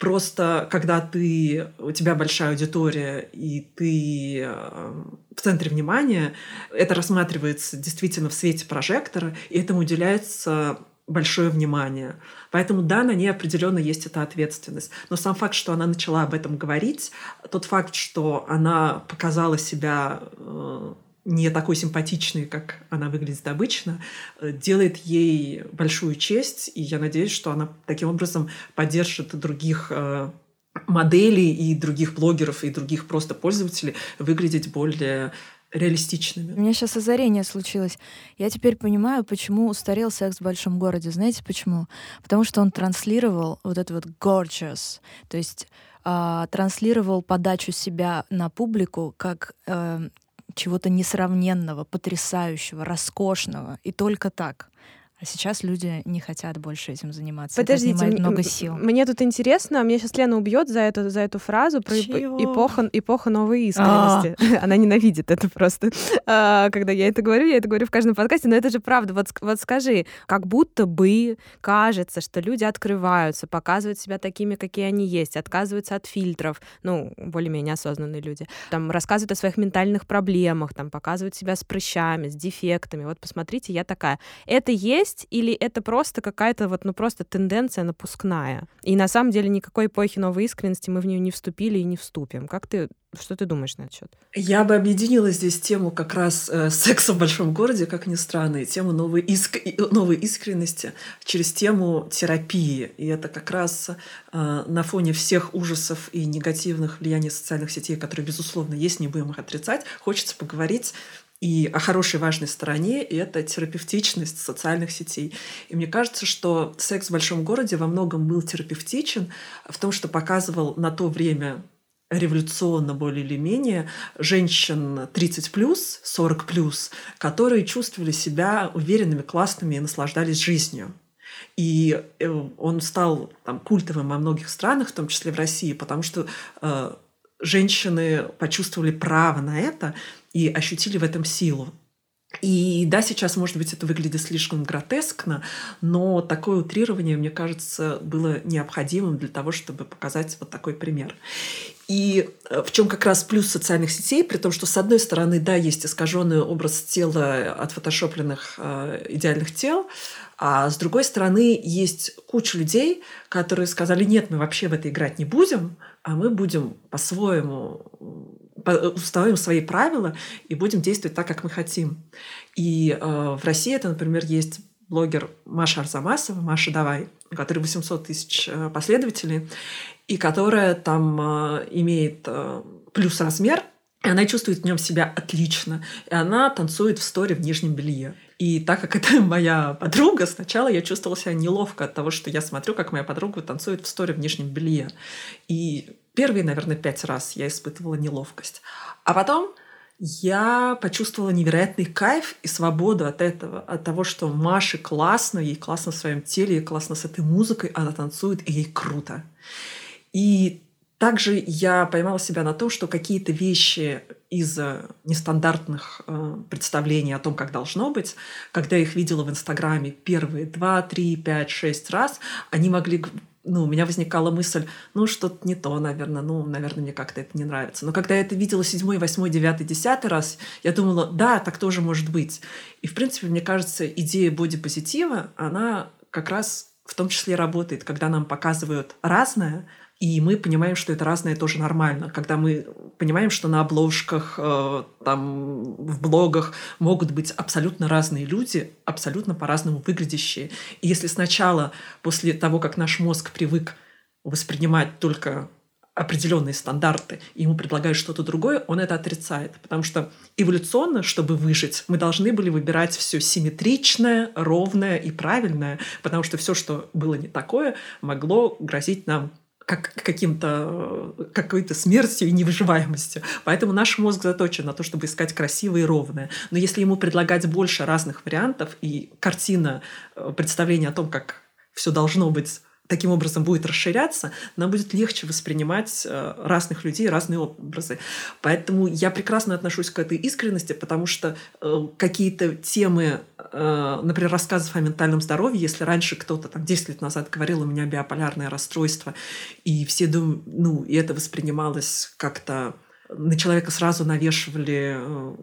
Просто когда ты, у тебя большая аудитория, и ты э, в центре внимания, это рассматривается действительно в свете прожектора, и этому уделяется большое внимание. Поэтому да, на ней определенно есть эта ответственность. Но сам факт, что она начала об этом говорить, тот факт, что она показала себя э, не такой симпатичной, как она выглядит обычно, э, делает ей большую честь, и я надеюсь, что она таким образом поддержит других э, моделей и других блогеров и других просто пользователей выглядеть более реалистичными. У меня сейчас озарение случилось. Я теперь понимаю, почему устарел секс в большом городе. Знаете почему? Потому что он транслировал вот это вот gorgeous, то есть э, транслировал подачу себя на публику как э, чего-то несравненного, потрясающего, роскошного. И только так. А сейчас люди не хотят больше этим заниматься. Подождите, это много сил. Мне тут интересно, меня сейчас Лена убьет за эту, за эту фразу про эпоху, эпоху новой искренности. А. Она ненавидит это просто. А, когда я это говорю, я это говорю в каждом подкасте, но это же правда. Вот, вот скажи, как будто бы кажется, что люди открываются, показывают себя такими, какие они есть, отказываются от фильтров, ну, более-менее осознанные люди, там, рассказывают о своих ментальных проблемах, там, показывают себя с прыщами, с дефектами. Вот посмотрите, я такая. Это есть есть, или это просто какая-то вот, ну, просто тенденция напускная? И на самом деле никакой эпохи новой искренности мы в нее не вступили и не вступим. Как ты, что ты думаешь на счет? Я бы объединила здесь тему как раз э, секса в большом городе, как ни странно, и тему новой, иск... новой искренности через тему терапии. И это как раз э, на фоне всех ужасов и негативных влияний социальных сетей, которые, безусловно, есть, не будем их отрицать, хочется поговорить и о хорошей важной стороне, это терапевтичность социальных сетей. И мне кажется, что секс в большом городе во многом был терапевтичен в том, что показывал на то время революционно более или менее женщин 30 плюс, 40 плюс, которые чувствовали себя уверенными, классными и наслаждались жизнью. И э, он стал там, культовым во многих странах, в том числе в России, потому что э, женщины почувствовали право на это и ощутили в этом силу. И да, сейчас, может быть, это выглядит слишком гротескно, но такое утрирование, мне кажется, было необходимым для того, чтобы показать вот такой пример. И э, в чем как раз плюс социальных сетей, при том, что с одной стороны, да, есть искаженный образ тела от фотошопленных э, идеальных тел, а с другой стороны, есть куча людей, которые сказали, нет, мы вообще в это играть не будем, а мы будем по-своему установим свои правила и будем действовать так, как мы хотим. И э, в России это, например, есть блогер Маша Арзамасова, Маша Давай, у которой 800 тысяч э, последователей, и которая там э, имеет э, плюс размер, она чувствует в нем себя отлично. И она танцует в сторе в нижнем белье. И так как это моя подруга, сначала я чувствовала себя неловко от того, что я смотрю, как моя подруга танцует в сторе в нижнем белье. И первые, наверное, пять раз я испытывала неловкость. А потом я почувствовала невероятный кайф и свободу от этого, от того, что Маше классно, ей классно в своем теле, ей классно с этой музыкой, она танцует, и ей круто. И также я поймала себя на том, что какие-то вещи из нестандартных э, представлений о том, как должно быть, когда я их видела в Инстаграме первые два, три, пять, шесть раз, они могли ну, у меня возникала мысль, ну, что-то не то, наверное, ну, наверное, мне как-то это не нравится. Но когда я это видела седьмой, восьмой, девятый, десятый раз, я думала, да, так тоже может быть. И, в принципе, мне кажется, идея бодипозитива, она как раз в том числе работает, когда нам показывают разное, и мы понимаем, что это разное тоже нормально. Когда мы понимаем, что на обложках, э, там, в блогах могут быть абсолютно разные люди, абсолютно по-разному выглядящие. И если сначала, после того, как наш мозг привык воспринимать только определенные стандарты, и ему предлагают что-то другое, он это отрицает. Потому что эволюционно, чтобы выжить, мы должны были выбирать все симметричное, ровное и правильное, потому что все, что было не такое, могло грозить нам как каким-то какой-то смертью и невыживаемостью. Поэтому наш мозг заточен на то, чтобы искать красивое и ровное. Но если ему предлагать больше разных вариантов и картина, э, представление о том, как все должно быть таким образом будет расширяться, нам будет легче воспринимать э, разных людей, разные образы. Поэтому я прекрасно отношусь к этой искренности, потому что э, какие-то темы, э, например, рассказов о ментальном здоровье, если раньше кто-то там 10 лет назад говорил, у меня биополярное расстройство, и все думают, ну, и это воспринималось как-то на человека сразу навешивали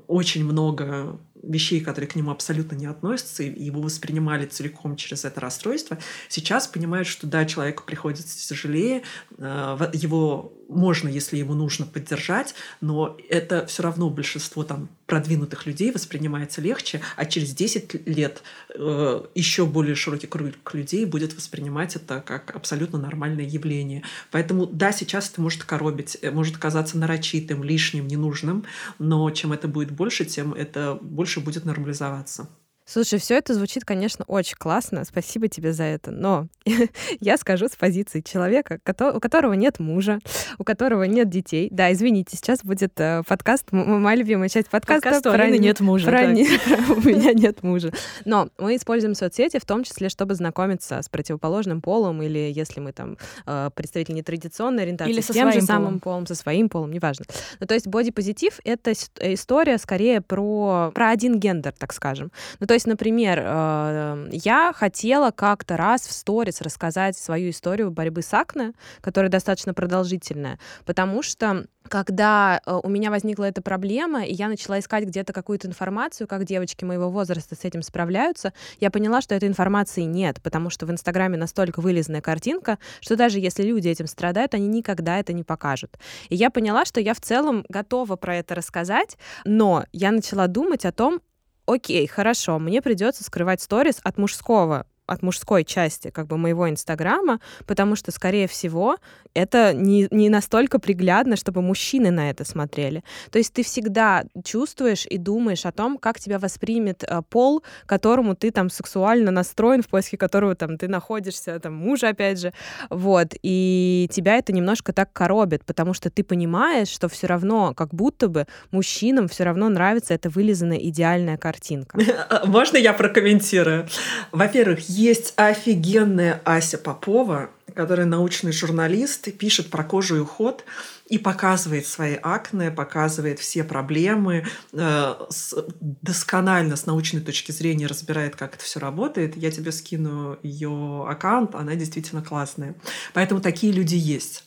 очень много вещей, которые к нему абсолютно не относятся, и его воспринимали целиком через это расстройство, сейчас понимают, что да, человеку приходится тяжелее, э, его можно, если ему нужно, поддержать, но это все равно большинство там продвинутых людей воспринимается легче, а через 10 лет э, еще более широкий круг людей будет воспринимать это как абсолютно нормальное явление. Поэтому да, сейчас это может коробить, э, может казаться нарочитым, лишним, ненужным, но чем это будет больше, тем это больше будет нормализоваться. Слушай, все это звучит, конечно, очень классно. Спасибо тебе за это. Но я скажу с позиции человека, у которого нет мужа, у которого нет детей. Да, извините, сейчас будет э, подкаст, моя любимая часть подкаста. Подкаст про нет мужа. Про не, у меня нет мужа. Но мы используем соцсети в том числе, чтобы знакомиться с противоположным полом или если мы там э, представители нетрадиционной ориентации, или с тем же самым полом. полом, со своим полом, неважно. Ну, то есть бодипозитив — это история скорее про, про один гендер, так скажем. Ну, то есть, например, э, я хотела как-то раз в сторис рассказать свою историю борьбы с акне, которая достаточно продолжительная, потому что когда э, у меня возникла эта проблема, и я начала искать где-то какую-то информацию, как девочки моего возраста с этим справляются, я поняла, что этой информации нет, потому что в Инстаграме настолько вылезанная картинка, что даже если люди этим страдают, они никогда это не покажут. И я поняла, что я в целом готова про это рассказать, но я начала думать о том, окей, хорошо, мне придется скрывать сторис от мужского от мужской части как бы моего Инстаграма, потому что, скорее всего, это не, не настолько приглядно, чтобы мужчины на это смотрели. То есть ты всегда чувствуешь и думаешь о том, как тебя воспримет э, пол, которому ты там сексуально настроен, в поиске которого там ты находишься, там мужа опять же, вот, и тебя это немножко так коробит, потому что ты понимаешь, что все равно, как будто бы мужчинам все равно нравится эта вылизанная идеальная картинка. Можно я прокомментирую? Во-первых, есть офигенная Ася Попова, которая научный журналист пишет про кожу и уход и показывает свои акне, показывает все проблемы, э, с, досконально с научной точки зрения разбирает, как это все работает. Я тебе скину ее аккаунт, она действительно классная. Поэтому такие люди есть.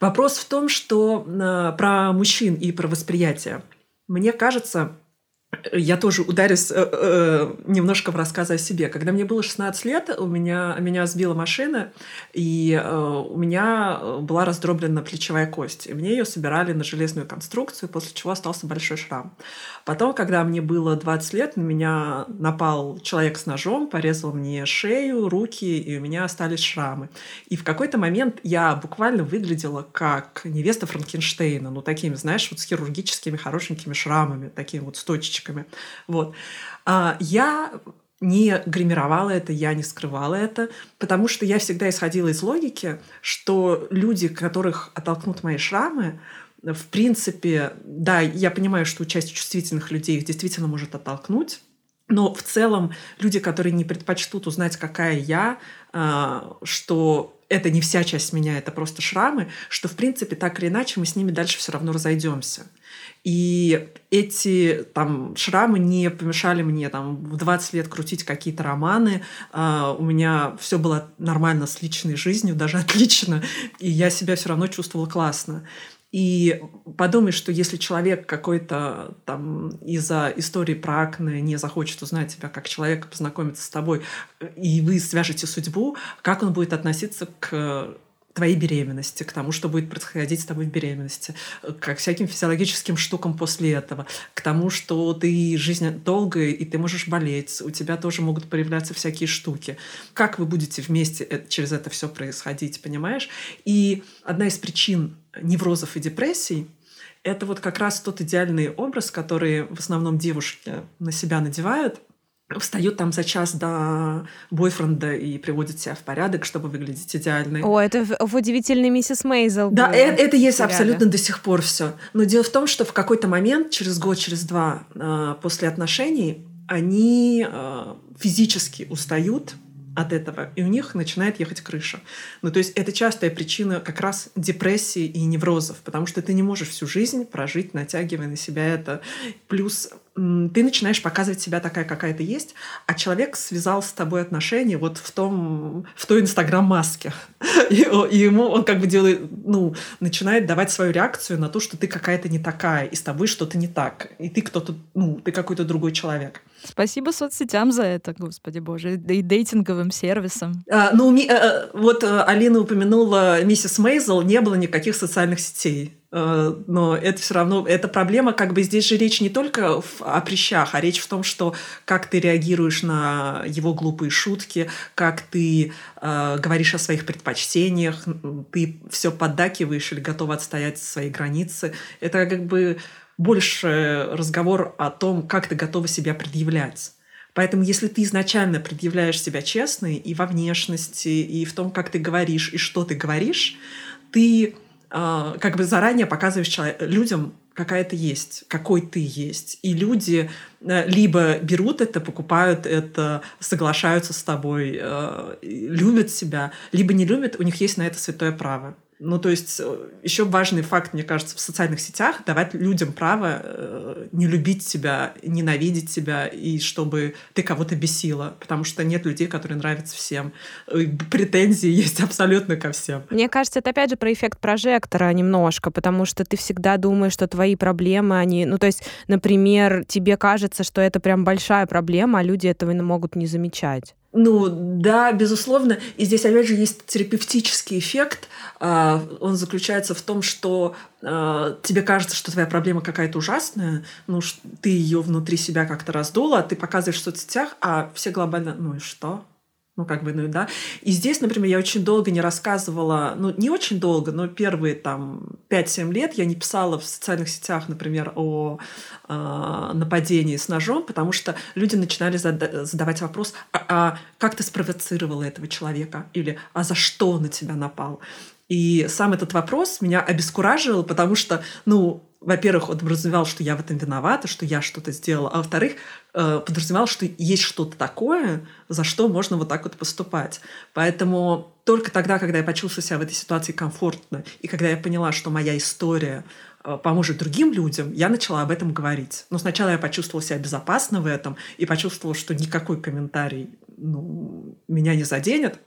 Вопрос в том, что э, про мужчин и про восприятие. Мне кажется, я тоже ударюсь э, э, немножко в рассказ о себе. Когда мне было 16 лет, у меня, меня сбила машина, и э, у меня была раздроблена плечевая кость. И мне ее собирали на железную конструкцию, после чего остался большой шрам. Потом, когда мне было 20 лет, на меня напал человек с ножом, порезал мне шею, руки, и у меня остались шрамы. И в какой-то момент я буквально выглядела как невеста Франкенштейна, ну такими, знаешь, вот с хирургическими хорошенькими шрамами, такими вот с точечками девочками. Вот. А я не гримировала это, я не скрывала это, потому что я всегда исходила из логики, что люди, которых оттолкнут мои шрамы, в принципе, да, я понимаю, что часть чувствительных людей их действительно может оттолкнуть, но в целом люди, которые не предпочтут узнать, какая я, а, что это не вся часть меня, это просто шрамы, что, в принципе, так или иначе мы с ними дальше все равно разойдемся. И эти там шрамы не помешали мне там в 20 лет крутить какие-то романы. Uh, у меня все было нормально с личной жизнью, даже отлично. И я себя все равно чувствовала классно. И подумай, что если человек какой-то там из-за истории про акне не захочет узнать тебя как человека, познакомиться с тобой, и вы свяжете судьбу, как он будет относиться к твоей беременности, к тому, что будет происходить с тобой в беременности, к всяким физиологическим штукам после этого, к тому, что ты жизнь долгая, и ты можешь болеть, у тебя тоже могут появляться всякие штуки. Как вы будете вместе э, через это все происходить, понимаешь? И одна из причин неврозов и депрессий это вот как раз тот идеальный образ, который в основном девушки на себя надевают – встают там за час до бойфренда и приводят себя в порядок, чтобы выглядеть идеальной. О, это в, в удивительной миссис Мейзел. Да, это, это есть абсолютно до сих пор все. Но дело в том, что в какой-то момент, через год, через два э, после отношений, они э, физически устают от этого, и у них начинает ехать крыша. Ну, то есть это частая причина как раз депрессии и неврозов, потому что ты не можешь всю жизнь прожить, натягивая на себя это. Плюс ты начинаешь показывать себя такая, какая ты есть, а человек связал с тобой отношения вот в том, в той инстаграм-маске. И, и ему он как бы делает, ну, начинает давать свою реакцию на то, что ты какая-то не такая, и с тобой что-то не так, и ты кто-то, ну, ты какой-то другой человек. Спасибо соцсетям за это, господи боже, и дейтинговым сервисам. А, ну, ми, а, вот э, Алина упомянула миссис Мейзел, не было никаких социальных сетей. Э, но это все равно, эта проблема, как бы здесь же речь не только в, о прыщах, а речь в том, что как ты реагируешь на его глупые шутки, как ты э, говоришь о своих предпочтениях, ты все поддакиваешь или готова отстоять свои границы. Это как бы больше разговор о том, как ты готова себя предъявлять. Поэтому если ты изначально предъявляешь себя честно и во внешности, и в том, как ты говоришь, и что ты говоришь, ты э, как бы заранее показываешь человек, людям, какая ты есть, какой ты есть. И люди э, либо берут это, покупают это, соглашаются с тобой, э, любят себя, либо не любят, у них есть на это святое право. Ну, то есть э, еще важный факт, мне кажется, в социальных сетях давать людям право э, не любить тебя, ненавидеть тебя, и чтобы ты кого-то бесила, потому что нет людей, которые нравятся всем. Претензии есть абсолютно ко всем. Мне кажется, это опять же про эффект прожектора немножко, потому что ты всегда думаешь, что твои проблемы, они... Ну, то есть, например, тебе кажется, что это прям большая проблема, а люди этого могут не замечать. Ну, да, безусловно. И здесь, опять же, есть терапевтический эффект. А, он заключается в том, что а, тебе кажется, что твоя проблема какая-то ужасная, ну, ты ее внутри себя как-то раздула, ты показываешь в соцсетях, а все глобально, ну и что? Ну, как бы, ну, да. И здесь, например, я очень долго не рассказывала, ну, не очень долго, но первые там 5-7 лет я не писала в социальных сетях, например, о э, нападении с ножом, потому что люди начинали зада- задавать вопрос, а, а как ты спровоцировала этого человека? Или а за что на тебя напал? И сам этот вопрос меня обескураживал, потому что, ну, во-первых, он подразумевал, что я в этом виновата, что я что-то сделала, а во-вторых, э, подразумевал, что есть что-то такое, за что можно вот так вот поступать. Поэтому только тогда, когда я почувствовала себя в этой ситуации комфортно, и когда я поняла, что моя история э, поможет другим людям, я начала об этом говорить. Но сначала я почувствовала себя безопасно в этом и почувствовала, что никакой комментарий ну, меня не заденет.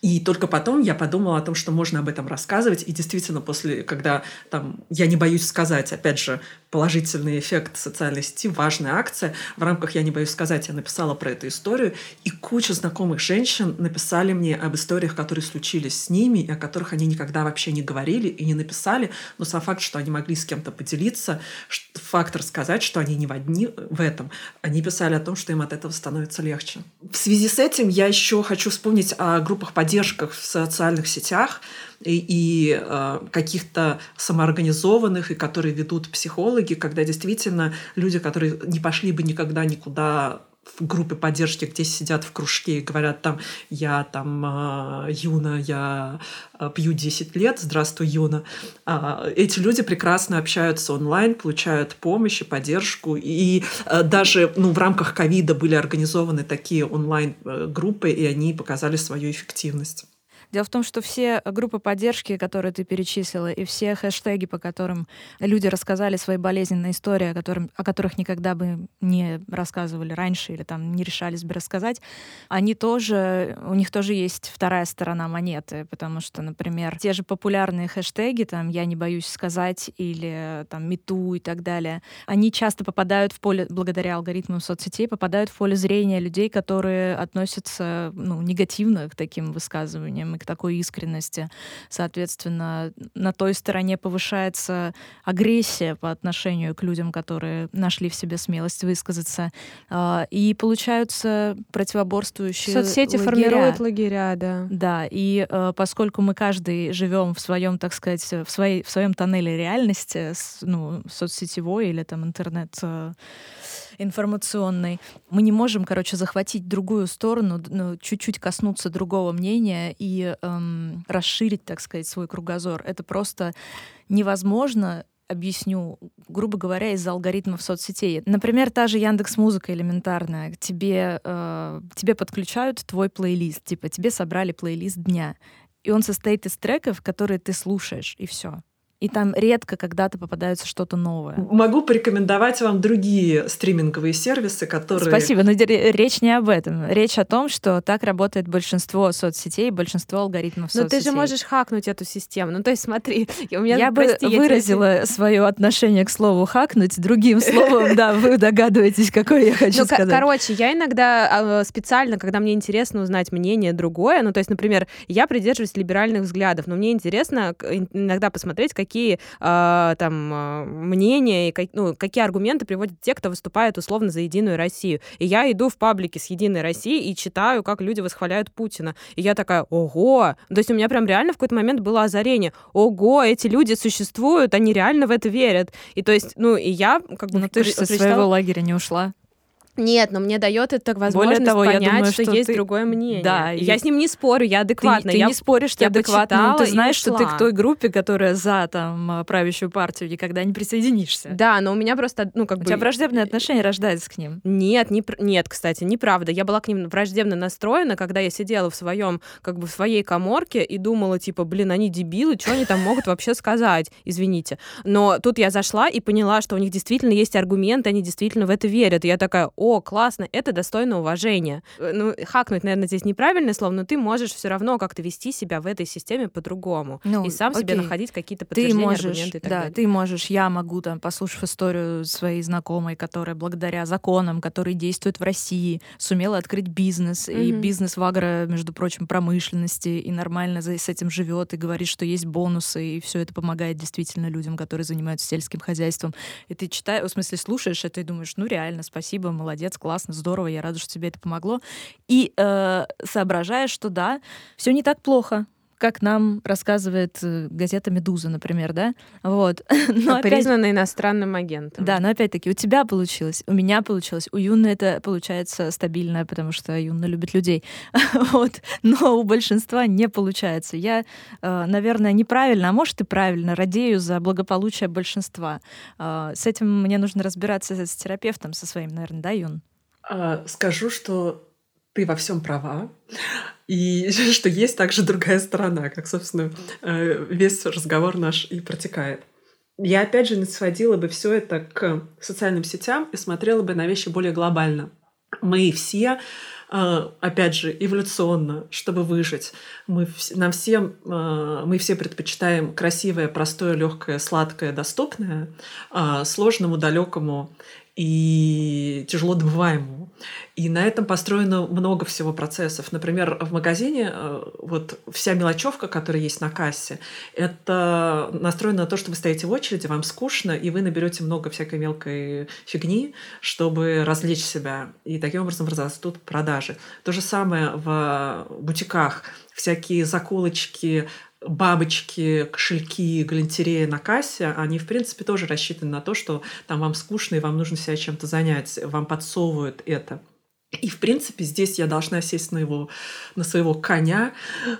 И только потом я подумала о том, что можно об этом рассказывать. И действительно, после, когда там, я не боюсь сказать, опять же, положительный эффект социальной сети, важная акция, в рамках «Я не боюсь сказать» я написала про эту историю, и куча знакомых женщин написали мне об историях, которые случились с ними, и о которых они никогда вообще не говорили и не написали, но сам факт, что они могли с кем-то поделиться, факт рассказать, что они не в одни в этом, они писали о том, что им от этого становится легче. В связи с этим я еще хочу вспомнить о группах поддержках в социальных сетях и, и э, каких-то самоорганизованных, и которые ведут психологи, когда действительно люди, которые не пошли бы никогда никуда в группе поддержки, где сидят в кружке и говорят там, я там э, Юна, я э, пью 10 лет, здравствуй, Юна. Э, эти люди прекрасно общаются онлайн, получают помощь и поддержку. И э, даже ну, в рамках ковида были организованы такие онлайн-группы, и они показали свою эффективность. Дело в том, что все группы поддержки, которые ты перечислила, и все хэштеги, по которым люди рассказали свои болезненные истории, о, которым, о которых никогда бы не рассказывали раньше или там не решались бы рассказать, они тоже, у них тоже есть вторая сторона монеты, потому что, например, те же популярные хэштеги, там «я не боюсь сказать» или там «мету» и так далее, они часто попадают в поле, благодаря алгоритмам соцсетей, попадают в поле зрения людей, которые относятся ну, негативно к таким высказываниям и к такой искренности. Соответственно, на той стороне повышается агрессия по отношению к людям, которые нашли в себе смелость высказаться. А, и получаются противоборствующие Соцсети лагеря. формируют лагеря, да. Да, и э, поскольку мы каждый живем в своем, так сказать, в, своей, в своем тоннеле реальности, ну, соцсетевой или там интернет информационной. Мы не можем, короче, захватить другую сторону, ну, чуть-чуть коснуться другого мнения и эм, расширить, так сказать, свой кругозор. Это просто невозможно объясню, грубо говоря, из-за алгоритмов соцсетей. Например, та же Яндекс Музыка элементарная. Тебе, э, тебе подключают твой плейлист, типа тебе собрали плейлист дня, и он состоит из треков, которые ты слушаешь, и все и там редко когда-то попадается что-то новое. Могу порекомендовать вам другие стриминговые сервисы, которые... Спасибо, но речь не об этом. Речь о том, что так работает большинство соцсетей, большинство алгоритмов но соцсетей. Но ты же можешь хакнуть эту систему. Ну, то есть смотри, у меня, я прости, бы выразила я свое отношение к слову «хакнуть» другим словом, да, вы догадываетесь, какое я хочу ну, сказать. Короче, я иногда а, специально, когда мне интересно узнать мнение другое, ну, то есть, например, я придерживаюсь либеральных взглядов, но мне интересно иногда посмотреть, какие какие э, там э, мнения и как, ну, какие аргументы приводят те, кто выступает условно за Единую Россию. И я иду в паблике с Единой Россией и читаю, как люди восхваляют Путина. И я такая, ого! То есть у меня прям реально в какой-то момент было озарение. Ого, эти люди существуют, они реально в это верят. И то есть, ну, и я как бы... Но ты же со своего лагеря не ушла. Нет, но мне дает это возможность Более того, понять, я думаю, что, что есть ты... другое мнение. Да, я и... с ним не спорю, я адекватно. Ты, ты я, не споришь, ты адекватно, но ты знаешь, что ты к той группе, которая за там правящую партию, никогда не присоединишься. Да, но у меня просто, ну как у бы... У тебя враждебное отношение рождается к ним. Нет, не, нет, кстати, неправда. Я была к ним враждебно настроена, когда я сидела в своем, как бы в своей коморке и думала, типа, блин, они дебилы, что они там могут вообще сказать, извините. Но тут я зашла и поняла, что у них действительно есть аргументы, они действительно в это верят. И я такая, о, классно, это достойно уважения. Э, ну, хакнуть, наверное, здесь неправильное слово, но ты можешь все равно как-то вести себя в этой системе по-другому. Ну, и сам окей. себе находить какие-то подтверждения, ты можешь, аргументы и так да, далее. ты можешь, я могу, там, послушав историю своей знакомой, которая благодаря законам, которые действуют в России, сумела открыть бизнес, mm-hmm. и бизнес в агро, между прочим, промышленности, и нормально с этим живет, и говорит, что есть бонусы, и все это помогает действительно людям, которые занимаются сельским хозяйством. И ты читаешь, в смысле, слушаешь это и думаешь, ну реально, спасибо, молодец молодец, классно, здорово, я рада, что тебе это помогло. И э, соображаешь, что да, все не так плохо, как нам рассказывает э, газета «Медуза», например, да? Вот. Но опять... Признана иностранным агентом. Да, но опять-таки у тебя получилось, у меня получилось, у Юны это получается стабильно, потому что Юна любит людей. вот. Но у большинства не получается. Я, э, наверное, неправильно, а может и правильно, радею за благополучие большинства. Э, с этим мне нужно разбираться с терапевтом, со своим, наверное, да, Юн? А, скажу, что ты во всем права, и что есть также другая сторона, как, собственно, э, весь разговор наш и протекает. Я, опять же, сводила бы все это к социальным сетям и смотрела бы на вещи более глобально. Мы все э, опять же, эволюционно, чтобы выжить. Мы, нам всем, э, мы все предпочитаем красивое, простое, легкое, сладкое, доступное, сложному, далекому и тяжело добываемому. И на этом построено много всего процессов. Например, в магазине э, вот вся мелочевка, которая есть на кассе, это настроено на то, что вы стоите в очереди, вам скучно, и вы наберете много всякой мелкой фигни, чтобы развлечь себя. И таким образом растут продажи. То же самое в бутиках. Всякие заколочки, бабочки, кошельки, галантерея на кассе, они, в принципе, тоже рассчитаны на то, что там вам скучно и вам нужно себя чем-то занять, вам подсовывают это. И, в принципе, здесь я должна сесть на, его, на своего коня.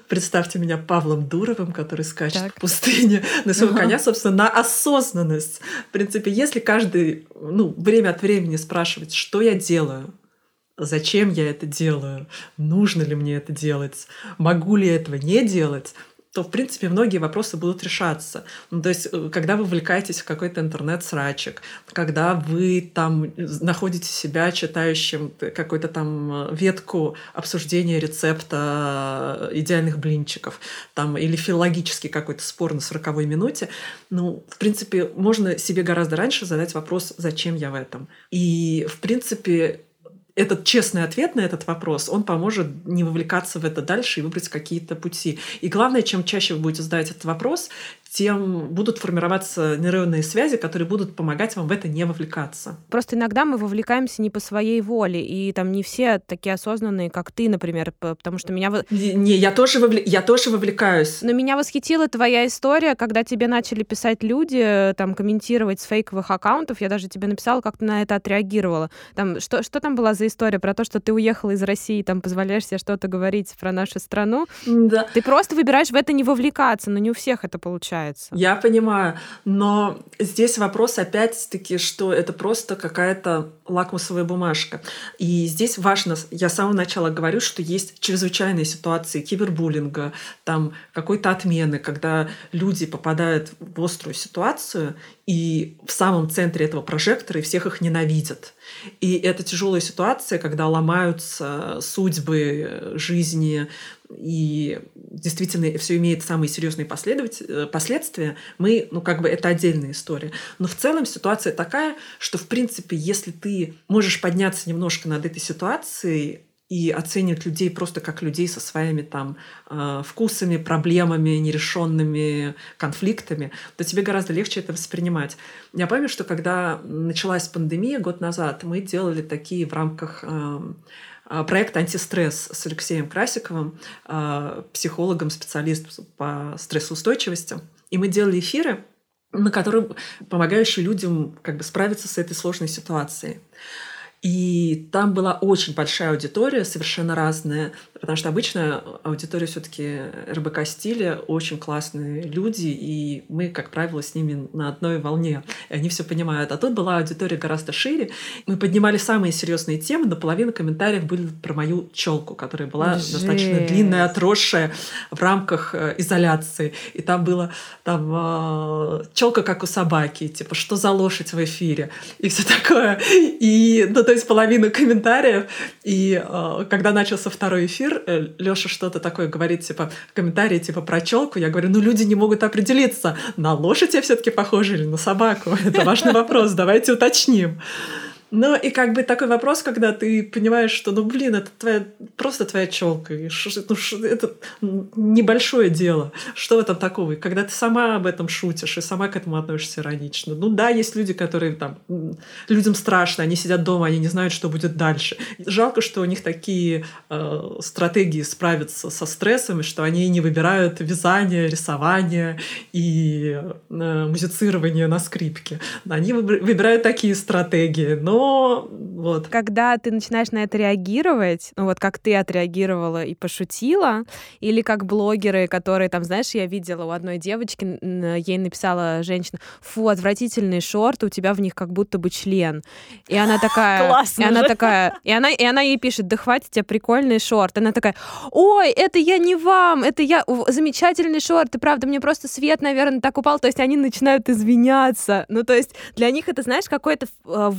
Представьте меня Павлом Дуровым, который скачет так. в пустыне. На своего ага. коня, собственно, на осознанность. В принципе, если каждый ну, время от времени спрашивать, что я делаю, зачем я это делаю, нужно ли мне это делать, могу ли я этого не делать, то, в принципе, многие вопросы будут решаться. Ну, то есть, э, когда вы вовлекаетесь в какой-то интернет-срачик, когда вы там находите себя читающим какую-то там э, ветку обсуждения рецепта э, идеальных блинчиков, там, или филологический какой-то спор на 40 минуте, ну, в принципе, можно себе гораздо раньше задать вопрос, зачем я в этом. И, в принципе, этот честный ответ на этот вопрос, он поможет не вовлекаться в это дальше и выбрать какие-то пути. И главное, чем чаще вы будете задавать этот вопрос, тем будут формироваться нейронные связи, которые будут помогать вам в это не вовлекаться. Просто иногда мы вовлекаемся не по своей воле, и там не все такие осознанные, как ты, например, потому что меня... Не, не я, тоже вовле... я тоже вовлекаюсь. Но меня восхитила твоя история, когда тебе начали писать люди, там, комментировать с фейковых аккаунтов, я даже тебе написала, как ты на это отреагировала. Там, что, что там была за история про то, что ты уехала из России, там, позволяешь себе что-то говорить про нашу страну? Да. Ты просто выбираешь в это не вовлекаться, но не у всех это получается. Я понимаю, но здесь вопрос опять-таки, что это просто какая-то лакмусовая бумажка. И здесь важно, я с самого начала говорю, что есть чрезвычайные ситуации кибербуллинга, там какой-то отмены, когда люди попадают в острую ситуацию, и в самом центре этого прожектора и всех их ненавидят. И это тяжелая ситуация, когда ломаются судьбы жизни, и действительно все имеет самые серьезные э, последствия, мы, ну, как бы это отдельная история. Но в целом ситуация такая, что, в принципе, если ты можешь подняться немножко над этой ситуацией, и оценивать людей просто как людей со своими там э, вкусами, проблемами, нерешенными конфликтами, то тебе гораздо легче это воспринимать. Я помню, что когда началась пандемия год назад, мы делали такие в рамках э, проект «Антистресс» с Алексеем Красиковым, э, психологом, специалистом по стрессоустойчивости. И мы делали эфиры, на которых помогающие людям как бы справиться с этой сложной ситуацией. И там была очень большая аудитория, совершенно разная, потому что обычно аудитория все-таки РБК стиля, очень классные люди, и мы, как правило, с ними на одной волне, и они все понимают. А тут была аудитория гораздо шире. Мы поднимали самые серьезные темы, но половина комментариев были про мою челку, которая была Жесть. достаточно длинная, отросшая в рамках э, изоляции. И там было там э, челка как у собаки, типа что за лошадь в эфире и все такое. И ну, то есть половину комментариев. И э, когда начался второй эфир, э, Лёша что-то такое говорит, типа, комментарии типа про челку. Я говорю, ну люди не могут определиться, на лошадь я все таки похожа или на собаку. Это важный вопрос, давайте уточним. Ну и как бы такой вопрос, когда ты понимаешь, что, ну блин, это твоя, просто твоя челка, и ш, ну, ш, это небольшое дело. Что в этом такого? И когда ты сама об этом шутишь и сама к этому относишься иронично. Ну да, есть люди, которые там, людям страшно, они сидят дома, они не знают, что будет дальше. Жалко, что у них такие э, стратегии справиться со стрессом, и что они не выбирают вязание, рисование и э, музицирование на скрипке. Они выбирают такие стратегии, но вот. Когда ты начинаешь на это реагировать, ну вот как ты отреагировала и пошутила, или как блогеры, которые там, знаешь, я видела у одной девочки, ей написала женщина, фу, отвратительные шорты, у тебя в них как будто бы член. И она такая... Классно И она такая... И она, и она ей пишет, да хватит тебе прикольные шорты. Она такая, ой, это я не вам, это я... Замечательные шорты, правда, мне просто свет, наверное, так упал. То есть они начинают извиняться. Ну, то есть для них это, знаешь, какой-то э,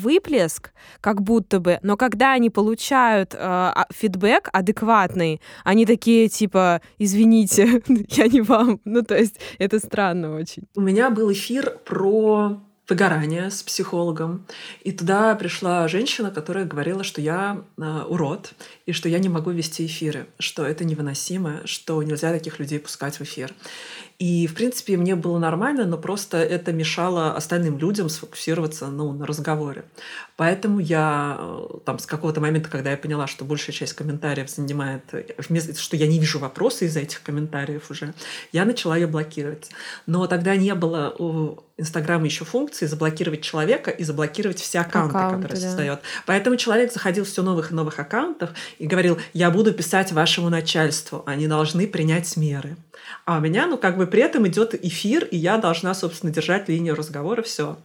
выплеск, как будто бы. Но когда они получают э, а, фидбэк адекватный, они такие, типа, извините, я не вам. Ну, то есть это странно очень. У меня был эфир про выгорание с психологом. И туда пришла женщина, которая говорила, что я э, урод, и что я не могу вести эфиры, что это невыносимо, что нельзя таких людей пускать в эфир. И, в принципе, мне было нормально, но просто это мешало остальным людям сфокусироваться ну, на разговоре. Поэтому я э, там с какого-то момента, когда я поняла, что большая часть комментариев занимает, вместо, что я не вижу вопросы из-за этих комментариев уже, я начала ее блокировать. Но тогда не было у Инстаграма еще функции заблокировать человека и заблокировать все аккаунты, аккаунты которые да. создает. Поэтому человек заходил все новых и новых аккаунтов и говорил, я буду писать вашему начальству, они должны принять меры. А у меня, ну, как бы при этом идет эфир, и я должна, собственно, держать линию разговора, все.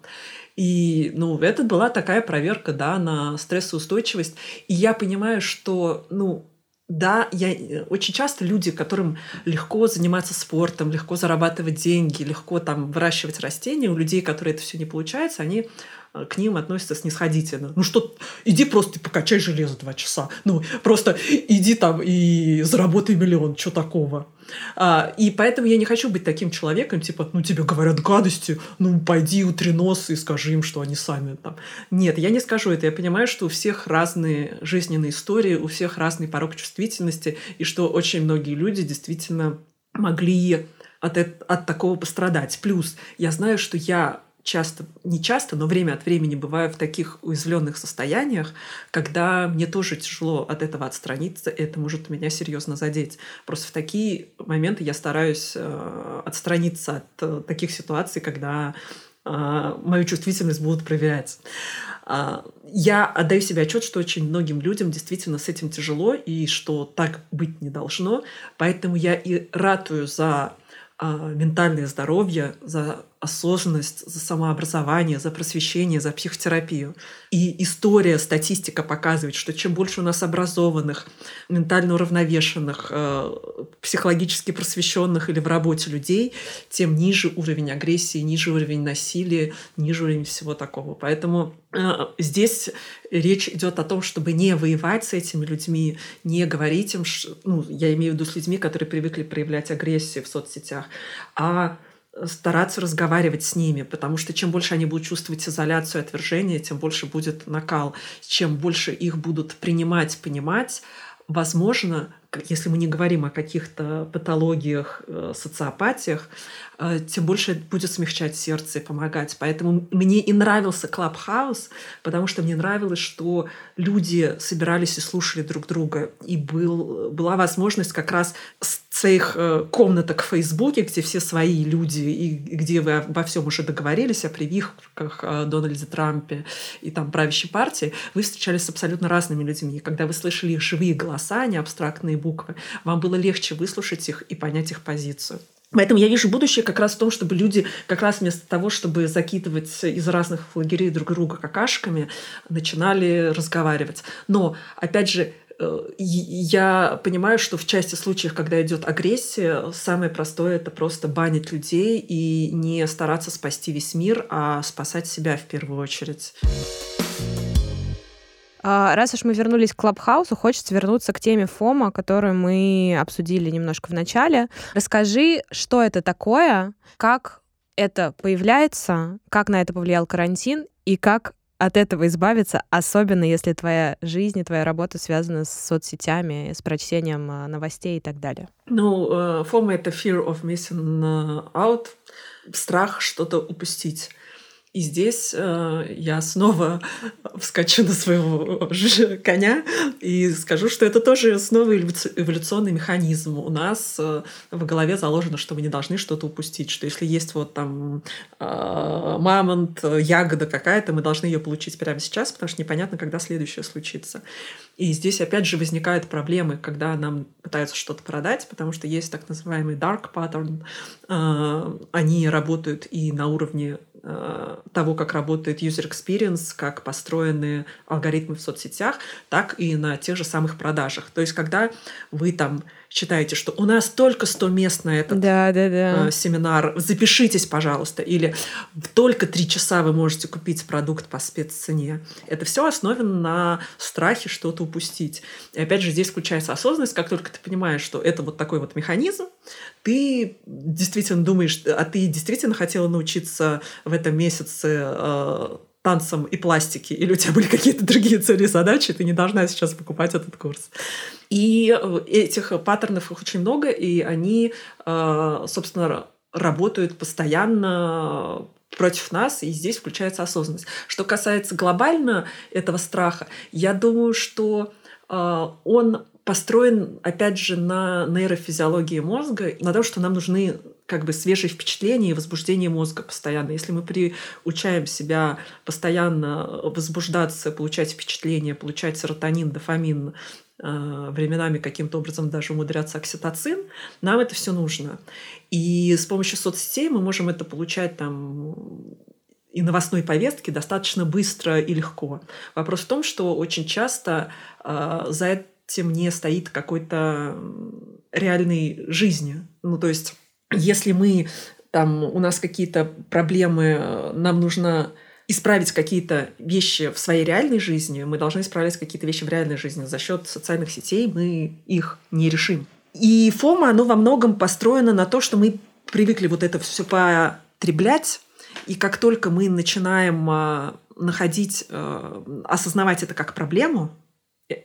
И, ну, это была такая проверка, да, на стрессоустойчивость. И я понимаю, что, ну, да, я очень часто люди, которым легко заниматься спортом, легко зарабатывать деньги, легко там выращивать растения, у людей, которые это все не получается, они Э, к ним относятся снисходительно. Ну что, иди просто покачай железо два часа. Ну, просто иди там и заработай миллион. Что такого? А, и поэтому я не хочу быть таким человеком, типа, ну, тебе говорят гадости, ну, пойди утри нос и скажи им, что они сами там. Нет, я не скажу это. Я понимаю, что у всех разные жизненные истории, у всех разный порог чувствительности, и что очень многие люди действительно могли от, от такого пострадать. Плюс я знаю, что я часто, не часто, но время от времени бываю в таких уязвленных состояниях, когда мне тоже тяжело от этого отстраниться, и это может меня серьезно задеть. Просто в такие моменты я стараюсь э, отстраниться от э, таких ситуаций, когда э, мою чувствительность будут проверять. Э, я отдаю себе отчет, что очень многим людям действительно с этим тяжело, и что так быть не должно. Поэтому я и ратую за э, ментальное здоровье, за осознанность, за самообразование, за просвещение, за психотерапию. И история, статистика показывает, что чем больше у нас образованных, ментально уравновешенных, э, психологически просвещенных или в работе людей, тем ниже уровень агрессии, ниже уровень насилия, ниже уровень всего такого. Поэтому э, здесь речь идет о том, чтобы не воевать с этими людьми, не говорить им, ну, я имею в виду с людьми, которые привыкли проявлять агрессию в соцсетях, а стараться разговаривать с ними, потому что чем больше они будут чувствовать изоляцию и отвержение, тем больше будет накал. Чем больше их будут принимать, понимать, возможно, если мы не говорим о каких-то патологиях, э, социопатиях, э, тем больше будет смягчать сердце и помогать. Поэтому мне и нравился Клабхаус, потому что мне нравилось, что люди собирались и слушали друг друга. И был, была возможность как раз с своих э, комнаток в Фейсбуке, где все свои люди, и где вы обо всем уже договорились, о прививках о Дональде Трампе и там правящей партии, вы встречались с абсолютно разными людьми. И когда вы слышали их живые голоса, не абстрактные буквы, вам было легче выслушать их и понять их позицию. Поэтому я вижу будущее как раз в том, чтобы люди как раз вместо того, чтобы закидывать из разных лагерей друг друга какашками, начинали разговаривать. Но, опять же, э, я понимаю, что в части случаев, когда идет агрессия, самое простое это просто банить людей и не стараться спасти весь мир, а спасать себя в первую очередь. А, раз уж мы вернулись к Клабхаусу, хочется вернуться к теме ФОМа, которую мы обсудили немножко в начале. Расскажи, что это такое, как это появляется, как на это повлиял карантин и как от этого избавиться, особенно если твоя жизнь и твоя работа связана с соцсетями, с прочтением а, новостей и так далее? Ну, фома — это fear of missing out, страх что-то упустить. И здесь э, я снова вскочу на своего коня и скажу, что это тоже снова эволюционный механизм. У нас э, в голове заложено, что мы не должны что-то упустить, что если есть вот там э, мамонт, ягода какая-то, мы должны ее получить прямо сейчас, потому что непонятно, когда следующее случится. И здесь опять же возникают проблемы, когда нам пытаются что-то продать, потому что есть так называемый dark pattern. Э, они работают и на уровне того, как работает user experience, как построены алгоритмы в соцсетях, так и на тех же самых продажах. То есть, когда вы там считаете, что у нас только 100 мест на этот да, да, да. Э, семинар, запишитесь, пожалуйста, или только 3 часа вы можете купить продукт по спеццене. Это все основано на страхе что-то упустить. И опять же, здесь включается осознанность, как только ты понимаешь, что это вот такой вот механизм, ты действительно думаешь, а ты действительно хотела научиться в этом месяце э, танцам и пластике, или у тебя были какие-то другие цели и задачи, ты не должна сейчас покупать этот курс. И э, этих паттернов их очень много, и они, э, собственно, работают постоянно против нас, и здесь включается осознанность. Что касается глобально этого страха, я думаю, что э, он построен, опять же, на нейрофизиологии мозга, на том, что нам нужны как бы свежие впечатления и возбуждение мозга постоянно. Если мы приучаем себя постоянно возбуждаться, получать впечатления, получать серотонин, дофамин, э, временами каким-то образом даже умудряться окситоцин, нам это все нужно. И с помощью соцсетей мы можем это получать там и новостной повестки достаточно быстро и легко. Вопрос в том, что очень часто э, за этим не стоит какой-то реальной жизни. Ну, то есть, если мы там у нас какие-то проблемы, нам нужно исправить какие-то вещи в своей реальной жизни, мы должны исправлять какие-то вещи в реальной жизни. За счет социальных сетей мы их не решим. И ФОМа, оно во многом построено на то, что мы привыкли вот это все потреблять, и как только мы начинаем а, находить, а, осознавать это как проблему,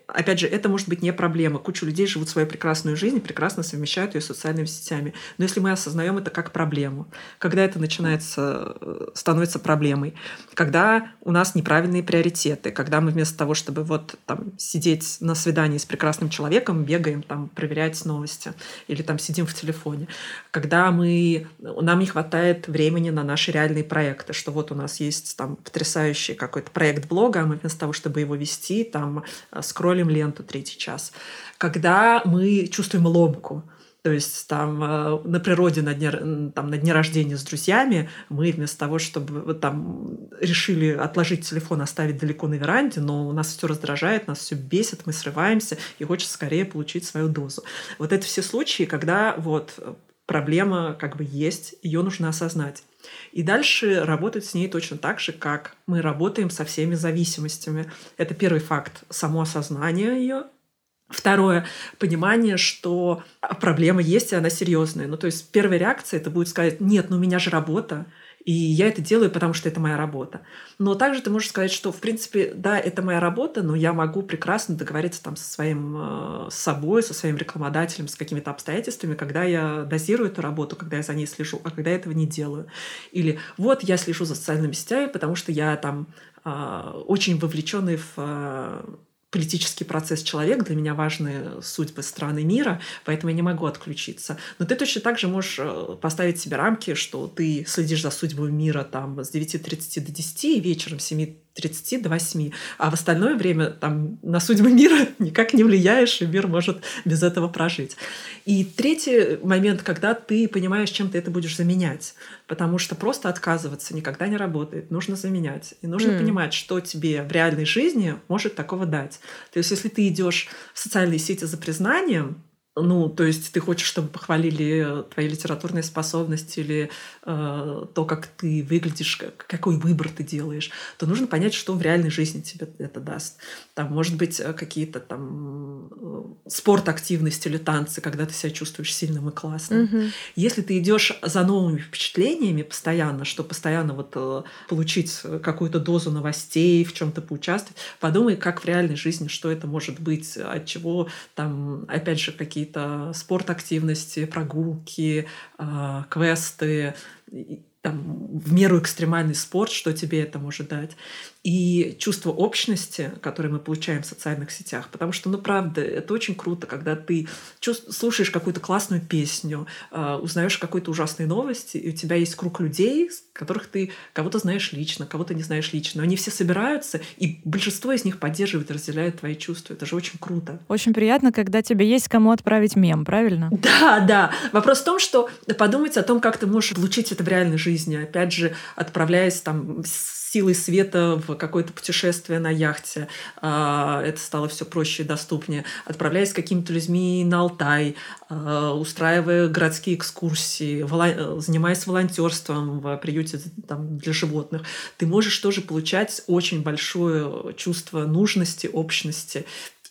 опять же, это может быть не проблема. Куча людей живут свою прекрасную жизнь, прекрасно совмещают ее с социальными сетями. Но если мы осознаем это как проблему, когда это начинается, э, становится проблемой, когда у нас неправильные приоритеты, когда мы вместо того, чтобы вот там сидеть на свидании с прекрасным человеком, бегаем там проверять новости или там сидим в телефоне, когда мы, нам не хватает времени на наши реальные проекты, что вот у нас есть там потрясающий какой-то проект блога, а мы вместо того, чтобы его вести, там с скроллим ленту третий час. Когда мы чувствуем ломку, то есть там э, на природе на дне, там, на дне рождения с друзьями мы вместо того, чтобы там решили отложить телефон, оставить далеко на веранде, но у нас все раздражает, нас все бесит, мы срываемся и хочется скорее получить свою дозу. Вот это все случаи, когда вот проблема как бы есть, ее нужно осознать. И дальше работать с ней точно так же, как мы работаем со всеми зависимостями. Это первый факт — само осознание ее. Второе — понимание, что проблема есть, и она серьезная. Ну, то есть первая реакция — это будет сказать, нет, ну у меня же работа, и я это делаю, потому что это моя работа. Но также ты можешь сказать, что, в принципе, да, это моя работа, но я могу прекрасно договориться там со своим э, с собой, со своим рекламодателем, с какими-то обстоятельствами, когда я дозирую эту работу, когда я за ней слежу, а когда я этого не делаю. Или вот я слежу за социальными сетями, потому что я там э, очень вовлеченный в э, политический процесс человек, для меня важны судьбы страны мира, поэтому я не могу отключиться. Но ты точно так же можешь э, поставить себе рамки, что ты следишь за судьбой мира там с 9.30 до 10 и вечером с 7 30 до 8, а в остальное время там на судьбы мира никак не влияешь, и мир может без этого прожить. И третий момент, когда ты понимаешь, чем ты это будешь заменять, потому что просто отказываться никогда не работает, нужно заменять. И нужно mm. понимать, что тебе в реальной жизни может такого дать. То есть если ты идешь в социальные сети за признанием, ну, то есть ты хочешь, чтобы похвалили твои литературные способности или э, то, как ты выглядишь, какой выбор ты делаешь, то нужно понять, что в реальной жизни тебе это даст. Там, может быть, э, какие-то там э, спорт, активность или танцы, когда ты себя чувствуешь сильным и классным. Мгм. Если ты идешь за новыми впечатлениями постоянно, что постоянно вот э, получить какую-то дозу новостей, в чем-то поучаствовать, подумай, как в реальной жизни, что это может быть, от чего там, опять же, какие-то спорт-активности, прогулки, э, квесты, там, в меру экстремальный спорт, что тебе это может дать. И чувство общности, которое мы получаем в социальных сетях. Потому что, ну, правда, это очень круто, когда ты чувств- слушаешь какую-то классную песню, э, узнаешь какой-то ужасной новости, и у тебя есть круг людей, которых ты кого-то знаешь лично, кого-то не знаешь лично. Но они все собираются, и большинство из них поддерживает разделяет твои чувства. Это же очень круто. Очень приятно, когда тебе есть кому отправить мем, правильно? Да, да. Вопрос в том, что подумать о том, как ты можешь получить это в реальной жизни. Опять же, отправляясь там с силой света в какое-то путешествие на яхте. А, Это стало все проще и доступнее. Отправляясь с какими-то людьми на Алтай, а, устраивая городские экскурсии, занимаясь волонтерством в приюте там, для животных, ты можешь тоже получать очень большое чувство нужности, общности.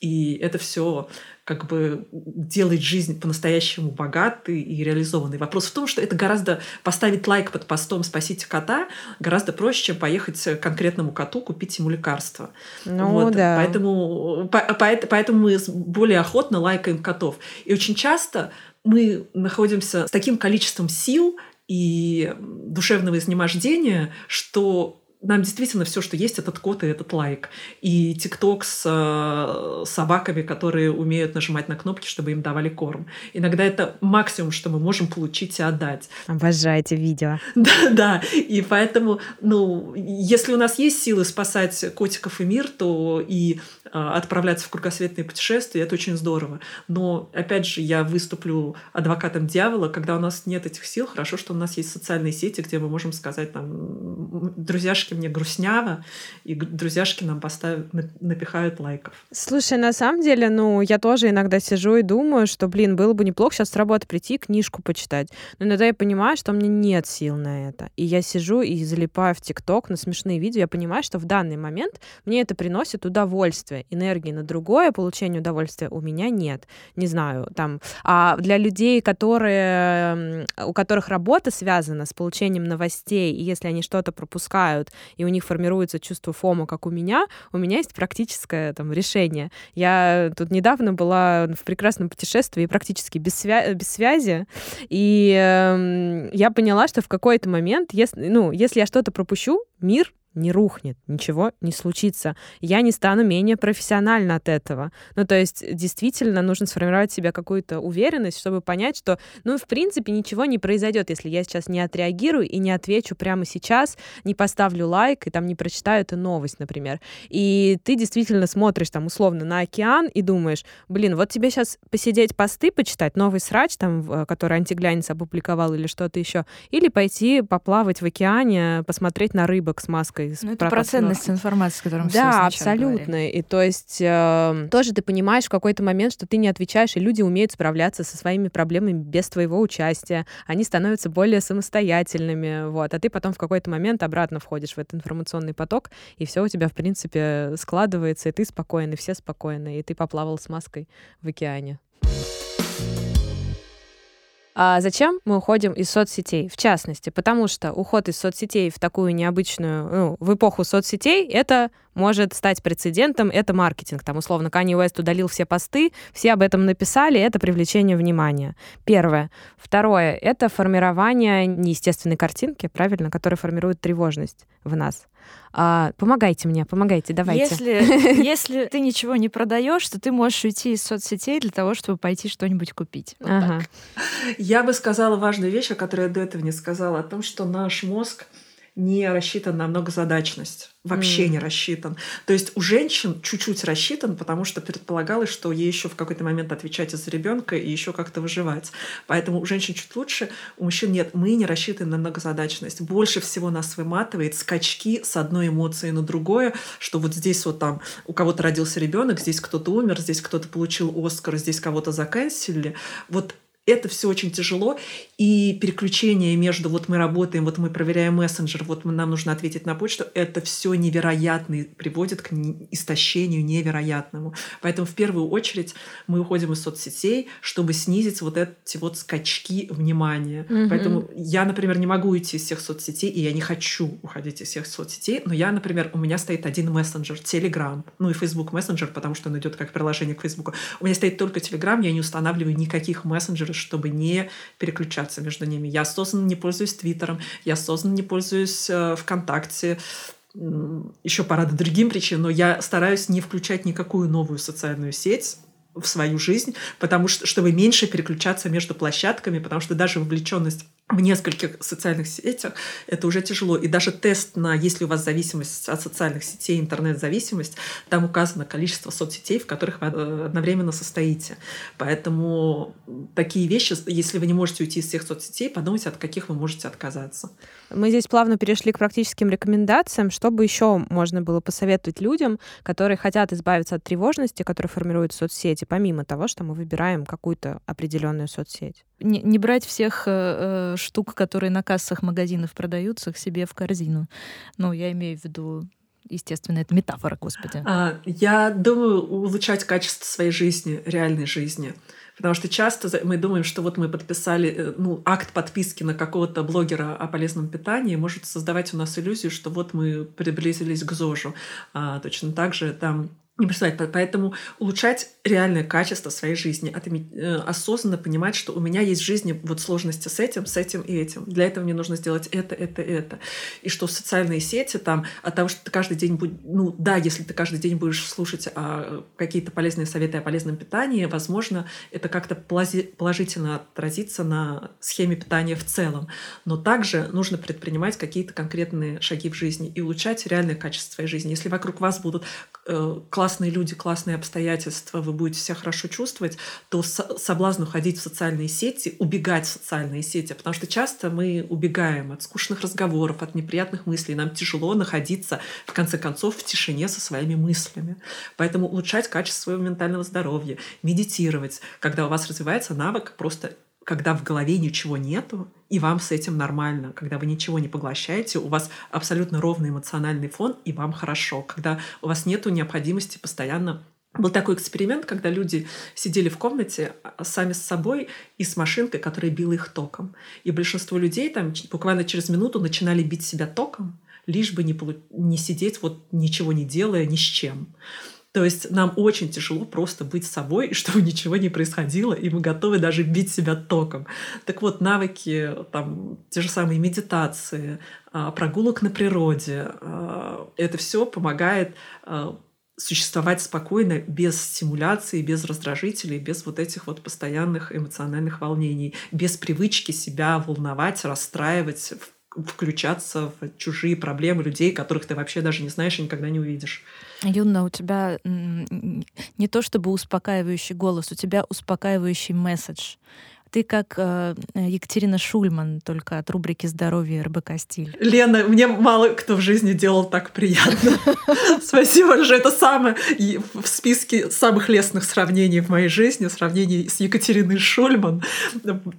И это все как бы делает жизнь по-настоящему богатой и реализованной. Вопрос в том, что это гораздо поставить лайк под постом «Спасите кота» гораздо проще, чем поехать к конкретному коту, купить ему лекарство. Ну Вот, да. Поэтому, по- поэт- поэтому мы более охотно лайкаем котов. И очень часто мы находимся с таким количеством сил и душевного изнемождения, что нам действительно все, что есть, этот кот и этот лайк. И ТикТок с э, собаками, которые умеют нажимать на кнопки, чтобы им давали корм. Иногда это максимум, что мы можем получить и отдать. Обожаю эти видео. Да, да. И поэтому, ну, если у нас есть силы спасать котиков и мир, то и э, отправляться в кругосветные путешествия, это очень здорово. Но, опять же, я выступлю адвокатом дьявола, когда у нас нет этих сил. Хорошо, что у нас есть социальные сети, где мы можем сказать, там, «М, друзьяшки, мне грустняво, и друзьяшки нам поставят, на- напихают лайков. Слушай, на самом деле, ну, я тоже иногда сижу и думаю, что, блин, было бы неплохо сейчас с работы прийти книжку почитать. Но иногда я понимаю, что у меня нет сил на это. И я сижу и залипаю в ТикТок на смешные видео. Я понимаю, что в данный момент мне это приносит удовольствие. Энергии на другое получение удовольствия у меня нет. Не знаю, там... А для людей, которые, у которых работа связана с получением новостей, и если они что-то пропускают, и у них формируется чувство фома, как у меня, у меня есть практическое там решение. Я тут недавно была в прекрасном путешествии, практически без, свя- без связи, и эм, я поняла, что в какой-то момент, если, ну, если я что-то пропущу, мир не рухнет, ничего не случится. Я не стану менее профессиональна от этого. Ну, то есть, действительно, нужно сформировать в себе какую-то уверенность, чтобы понять, что, ну, в принципе, ничего не произойдет, если я сейчас не отреагирую и не отвечу прямо сейчас, не поставлю лайк и там не прочитаю эту новость, например. И ты действительно смотришь там условно на океан и думаешь, блин, вот тебе сейчас посидеть посты почитать, новый срач там, который антиглянец опубликовал или что-то еще, или пойти поплавать в океане, посмотреть на рыбок с маской. С Ну, это про- ценность информации, о котором все Да, абсолютно. говорили. И то есть э, тоже ты понимаешь в какой-то момент, что ты не отвечаешь, и люди умеют справляться со своими проблемами без твоего участия. Они становятся более самостоятельными, вот. А ты потом в какой-то момент обратно входишь в этот информационный поток, и все у тебя, в принципе, складывается, и ты спокойный, все спокойны, и ты поплавал с маской в океане. А зачем мы уходим из соцсетей? В частности, потому что уход из соцсетей в такую необычную, ну, в эпоху соцсетей, это может стать прецедентом, это маркетинг. Там, условно, Kanye West удалил все посты, все об этом написали, это привлечение внимания. Первое. Второе. Это формирование неестественной картинки, правильно, которая формирует тревожность в нас. А, помогайте мне, помогайте, давайте. Если, если ты ничего не продаешь, то ты можешь уйти из соцсетей для того, чтобы пойти что-нибудь купить. Вот Ага. Я бы сказала важную вещь, о которой я до этого не сказала, о том, что наш мозг не рассчитан на многозадачность. Вообще mm. не рассчитан. То есть у женщин чуть-чуть рассчитан, потому что предполагалось, что ей еще в какой-то момент отвечать за ребенка и еще как-то выживать. Поэтому у женщин чуть лучше, у мужчин нет. Мы не рассчитаны на многозадачность. Больше всего нас выматывает скачки с одной эмоции на другое, что вот здесь вот там у кого-то родился ребенок, здесь кто-то умер, здесь кто-то получил Оскар, здесь кого-то заканчивали. Вот это все очень тяжело, и переключение между вот мы работаем, вот мы проверяем мессенджер, вот нам нужно ответить на почту, это все невероятно приводит к истощению невероятному. Поэтому в первую очередь мы уходим из соцсетей, чтобы снизить вот эти вот скачки внимания. Угу. Поэтому я, например, не могу уйти из всех соцсетей, и я не хочу уходить из всех соцсетей, но я, например, у меня стоит один мессенджер, Telegram, ну и Facebook мессенджер, потому что он идет как приложение к Facebook. У меня стоит только Telegram, я не устанавливаю никаких мессенджеров чтобы не переключаться между ними. Я осознанно не пользуюсь Твиттером, я осознанно не пользуюсь э, ВКонтакте, еще по ряду другим причинам, но я стараюсь не включать никакую новую социальную сеть в свою жизнь, потому что чтобы меньше переключаться между площадками, потому что даже вовлеченность в нескольких социальных сетях, это уже тяжело. И даже тест на, если у вас зависимость от социальных сетей, интернет-зависимость, там указано количество соцсетей, в которых вы э, одновременно состоите. Поэтому такие вещи, если вы не можете уйти из всех соцсетей, подумайте, от каких вы можете отказаться. Мы здесь плавно перешли к практическим рекомендациям. Что бы еще можно было посоветовать людям, которые хотят избавиться от тревожности, которые формируют соцсети, помимо того, что мы выбираем какую-то определенную соцсеть? Не, не брать всех э, э штук, которые на кассах магазинов продаются, к себе в корзину. Ну, я имею в виду естественно, это метафора, господи. А, я думаю, улучшать качество своей жизни, реальной жизни. Потому что часто мы думаем, что вот мы подписали э, ну, акт подписки на какого-то блогера о полезном питании, может создавать у нас иллюзию, что вот мы приблизились к ЗОЖу. А, точно так же там не представлять. Поэтому улучшать реальное качество своей жизни, э, осознанно понимать, что у меня есть в жизни вот сложности с этим, с этим и этим. Для этого мне нужно сделать это, это, это. И что социальные сети там от того, что ты каждый день будешь... Ну да, если ты каждый день будешь слушать а, какие-то полезные советы о полезном питании, возможно, это как-то положительно отразится на схеме питания в целом. Но также нужно предпринимать какие-то конкретные шаги в жизни и улучшать реальное качество своей жизни. Если вокруг вас будут э, классные люди, классные обстоятельства, вы будете себя хорошо чувствовать, то соблазн уходить в социальные сети, убегать в социальные сети, потому что часто мы убегаем от скучных разговоров, от неприятных мыслей, нам тяжело находиться, в конце концов, в тишине со своими мыслями. Поэтому улучшать качество своего ментального здоровья, медитировать, когда у вас развивается навык просто когда в голове ничего нету, и вам с этим нормально, когда вы ничего не поглощаете, у вас абсолютно ровный эмоциональный фон, и вам хорошо, когда у вас нету необходимости постоянно был такой эксперимент, когда люди сидели в комнате а, сами с собой и с машинкой, которая била их током. И большинство людей там буквально через минуту начинали бить себя током, лишь бы не, не сидеть вот ничего не делая ни с чем. То есть нам очень тяжело просто быть собой, чтобы ничего не происходило, и мы готовы даже бить себя током. Так вот, навыки, там, те же самые медитации, а, прогулок на природе, а, это все помогает а, существовать спокойно, без стимуляции, без раздражителей, без вот этих вот постоянных эмоциональных волнений, без привычки себя волновать, расстраивать, включаться в чужие проблемы людей, которых ты вообще даже не знаешь и никогда не увидишь. Юна, у тебя не то чтобы успокаивающий голос, у тебя успокаивающий месседж ты как э, Екатерина Шульман, только от рубрики «Здоровье РБК Стиль». Лена, мне мало кто в жизни делал так приятно. Спасибо большое. Это самое в списке самых лестных сравнений в моей жизни, сравнений с Екатериной Шульман.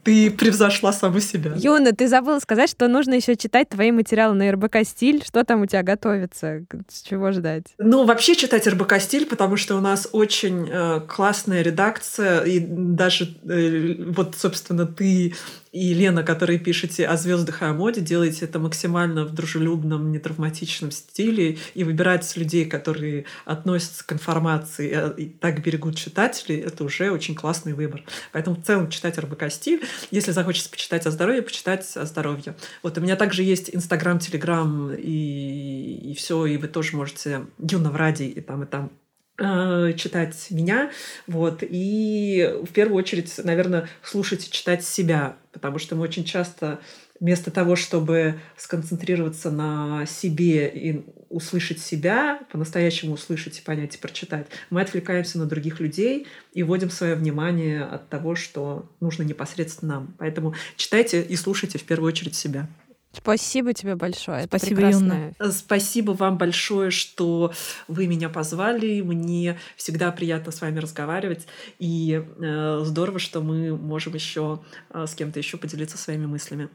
Ты превзошла саму себя. Юна, ты забыла сказать, что нужно еще читать твои материалы на РБК Стиль. Что там у тебя готовится? Чего ждать? Ну, вообще читать РБК Стиль, потому что у нас очень э, классная редакция, и даже э, вот собственно, ты и Лена, которые пишете о звездах и о моде, делаете это максимально в дружелюбном, нетравматичном стиле и выбираете людей, которые относятся к информации э, и так берегут читателей, это уже очень классный выбор. Поэтому в целом читать РБК стиль. Если захочется почитать о здоровье, почитать о здоровье. Вот у меня также есть Инстаграм, Телеграм и, и все, и вы тоже можете Юна в ради и там, и там читать меня, вот, и в первую очередь, наверное, слушать и читать себя, потому что мы очень часто вместо того, чтобы сконцентрироваться на себе и услышать себя, по-настоящему услышать и понять и прочитать, мы отвлекаемся на других людей и вводим свое внимание от того, что нужно непосредственно нам. Поэтому читайте и слушайте в первую очередь себя. Спасибо тебе большое. Спасибо, Юна. Спасибо вам большое, что вы меня позвали. Мне всегда приятно с вами разговаривать. И э, здорово, что мы можем еще э, с кем-то еще поделиться своими мыслями.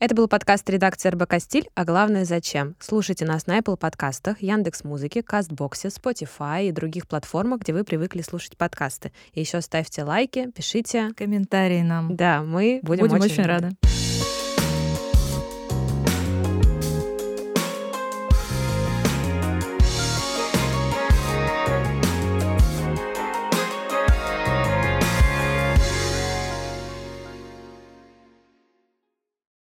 Это был подкаст редакции РБК «Стиль», а главное «Зачем?». Слушайте нас на Apple подкастах, Яндекс Музыке, Кастбоксе, Spotify и других платформах, где вы привыкли слушать подкасты. И еще ставьте лайки, пишите. Комментарии нам. Да, мы будем, будем очень, очень рады. рады.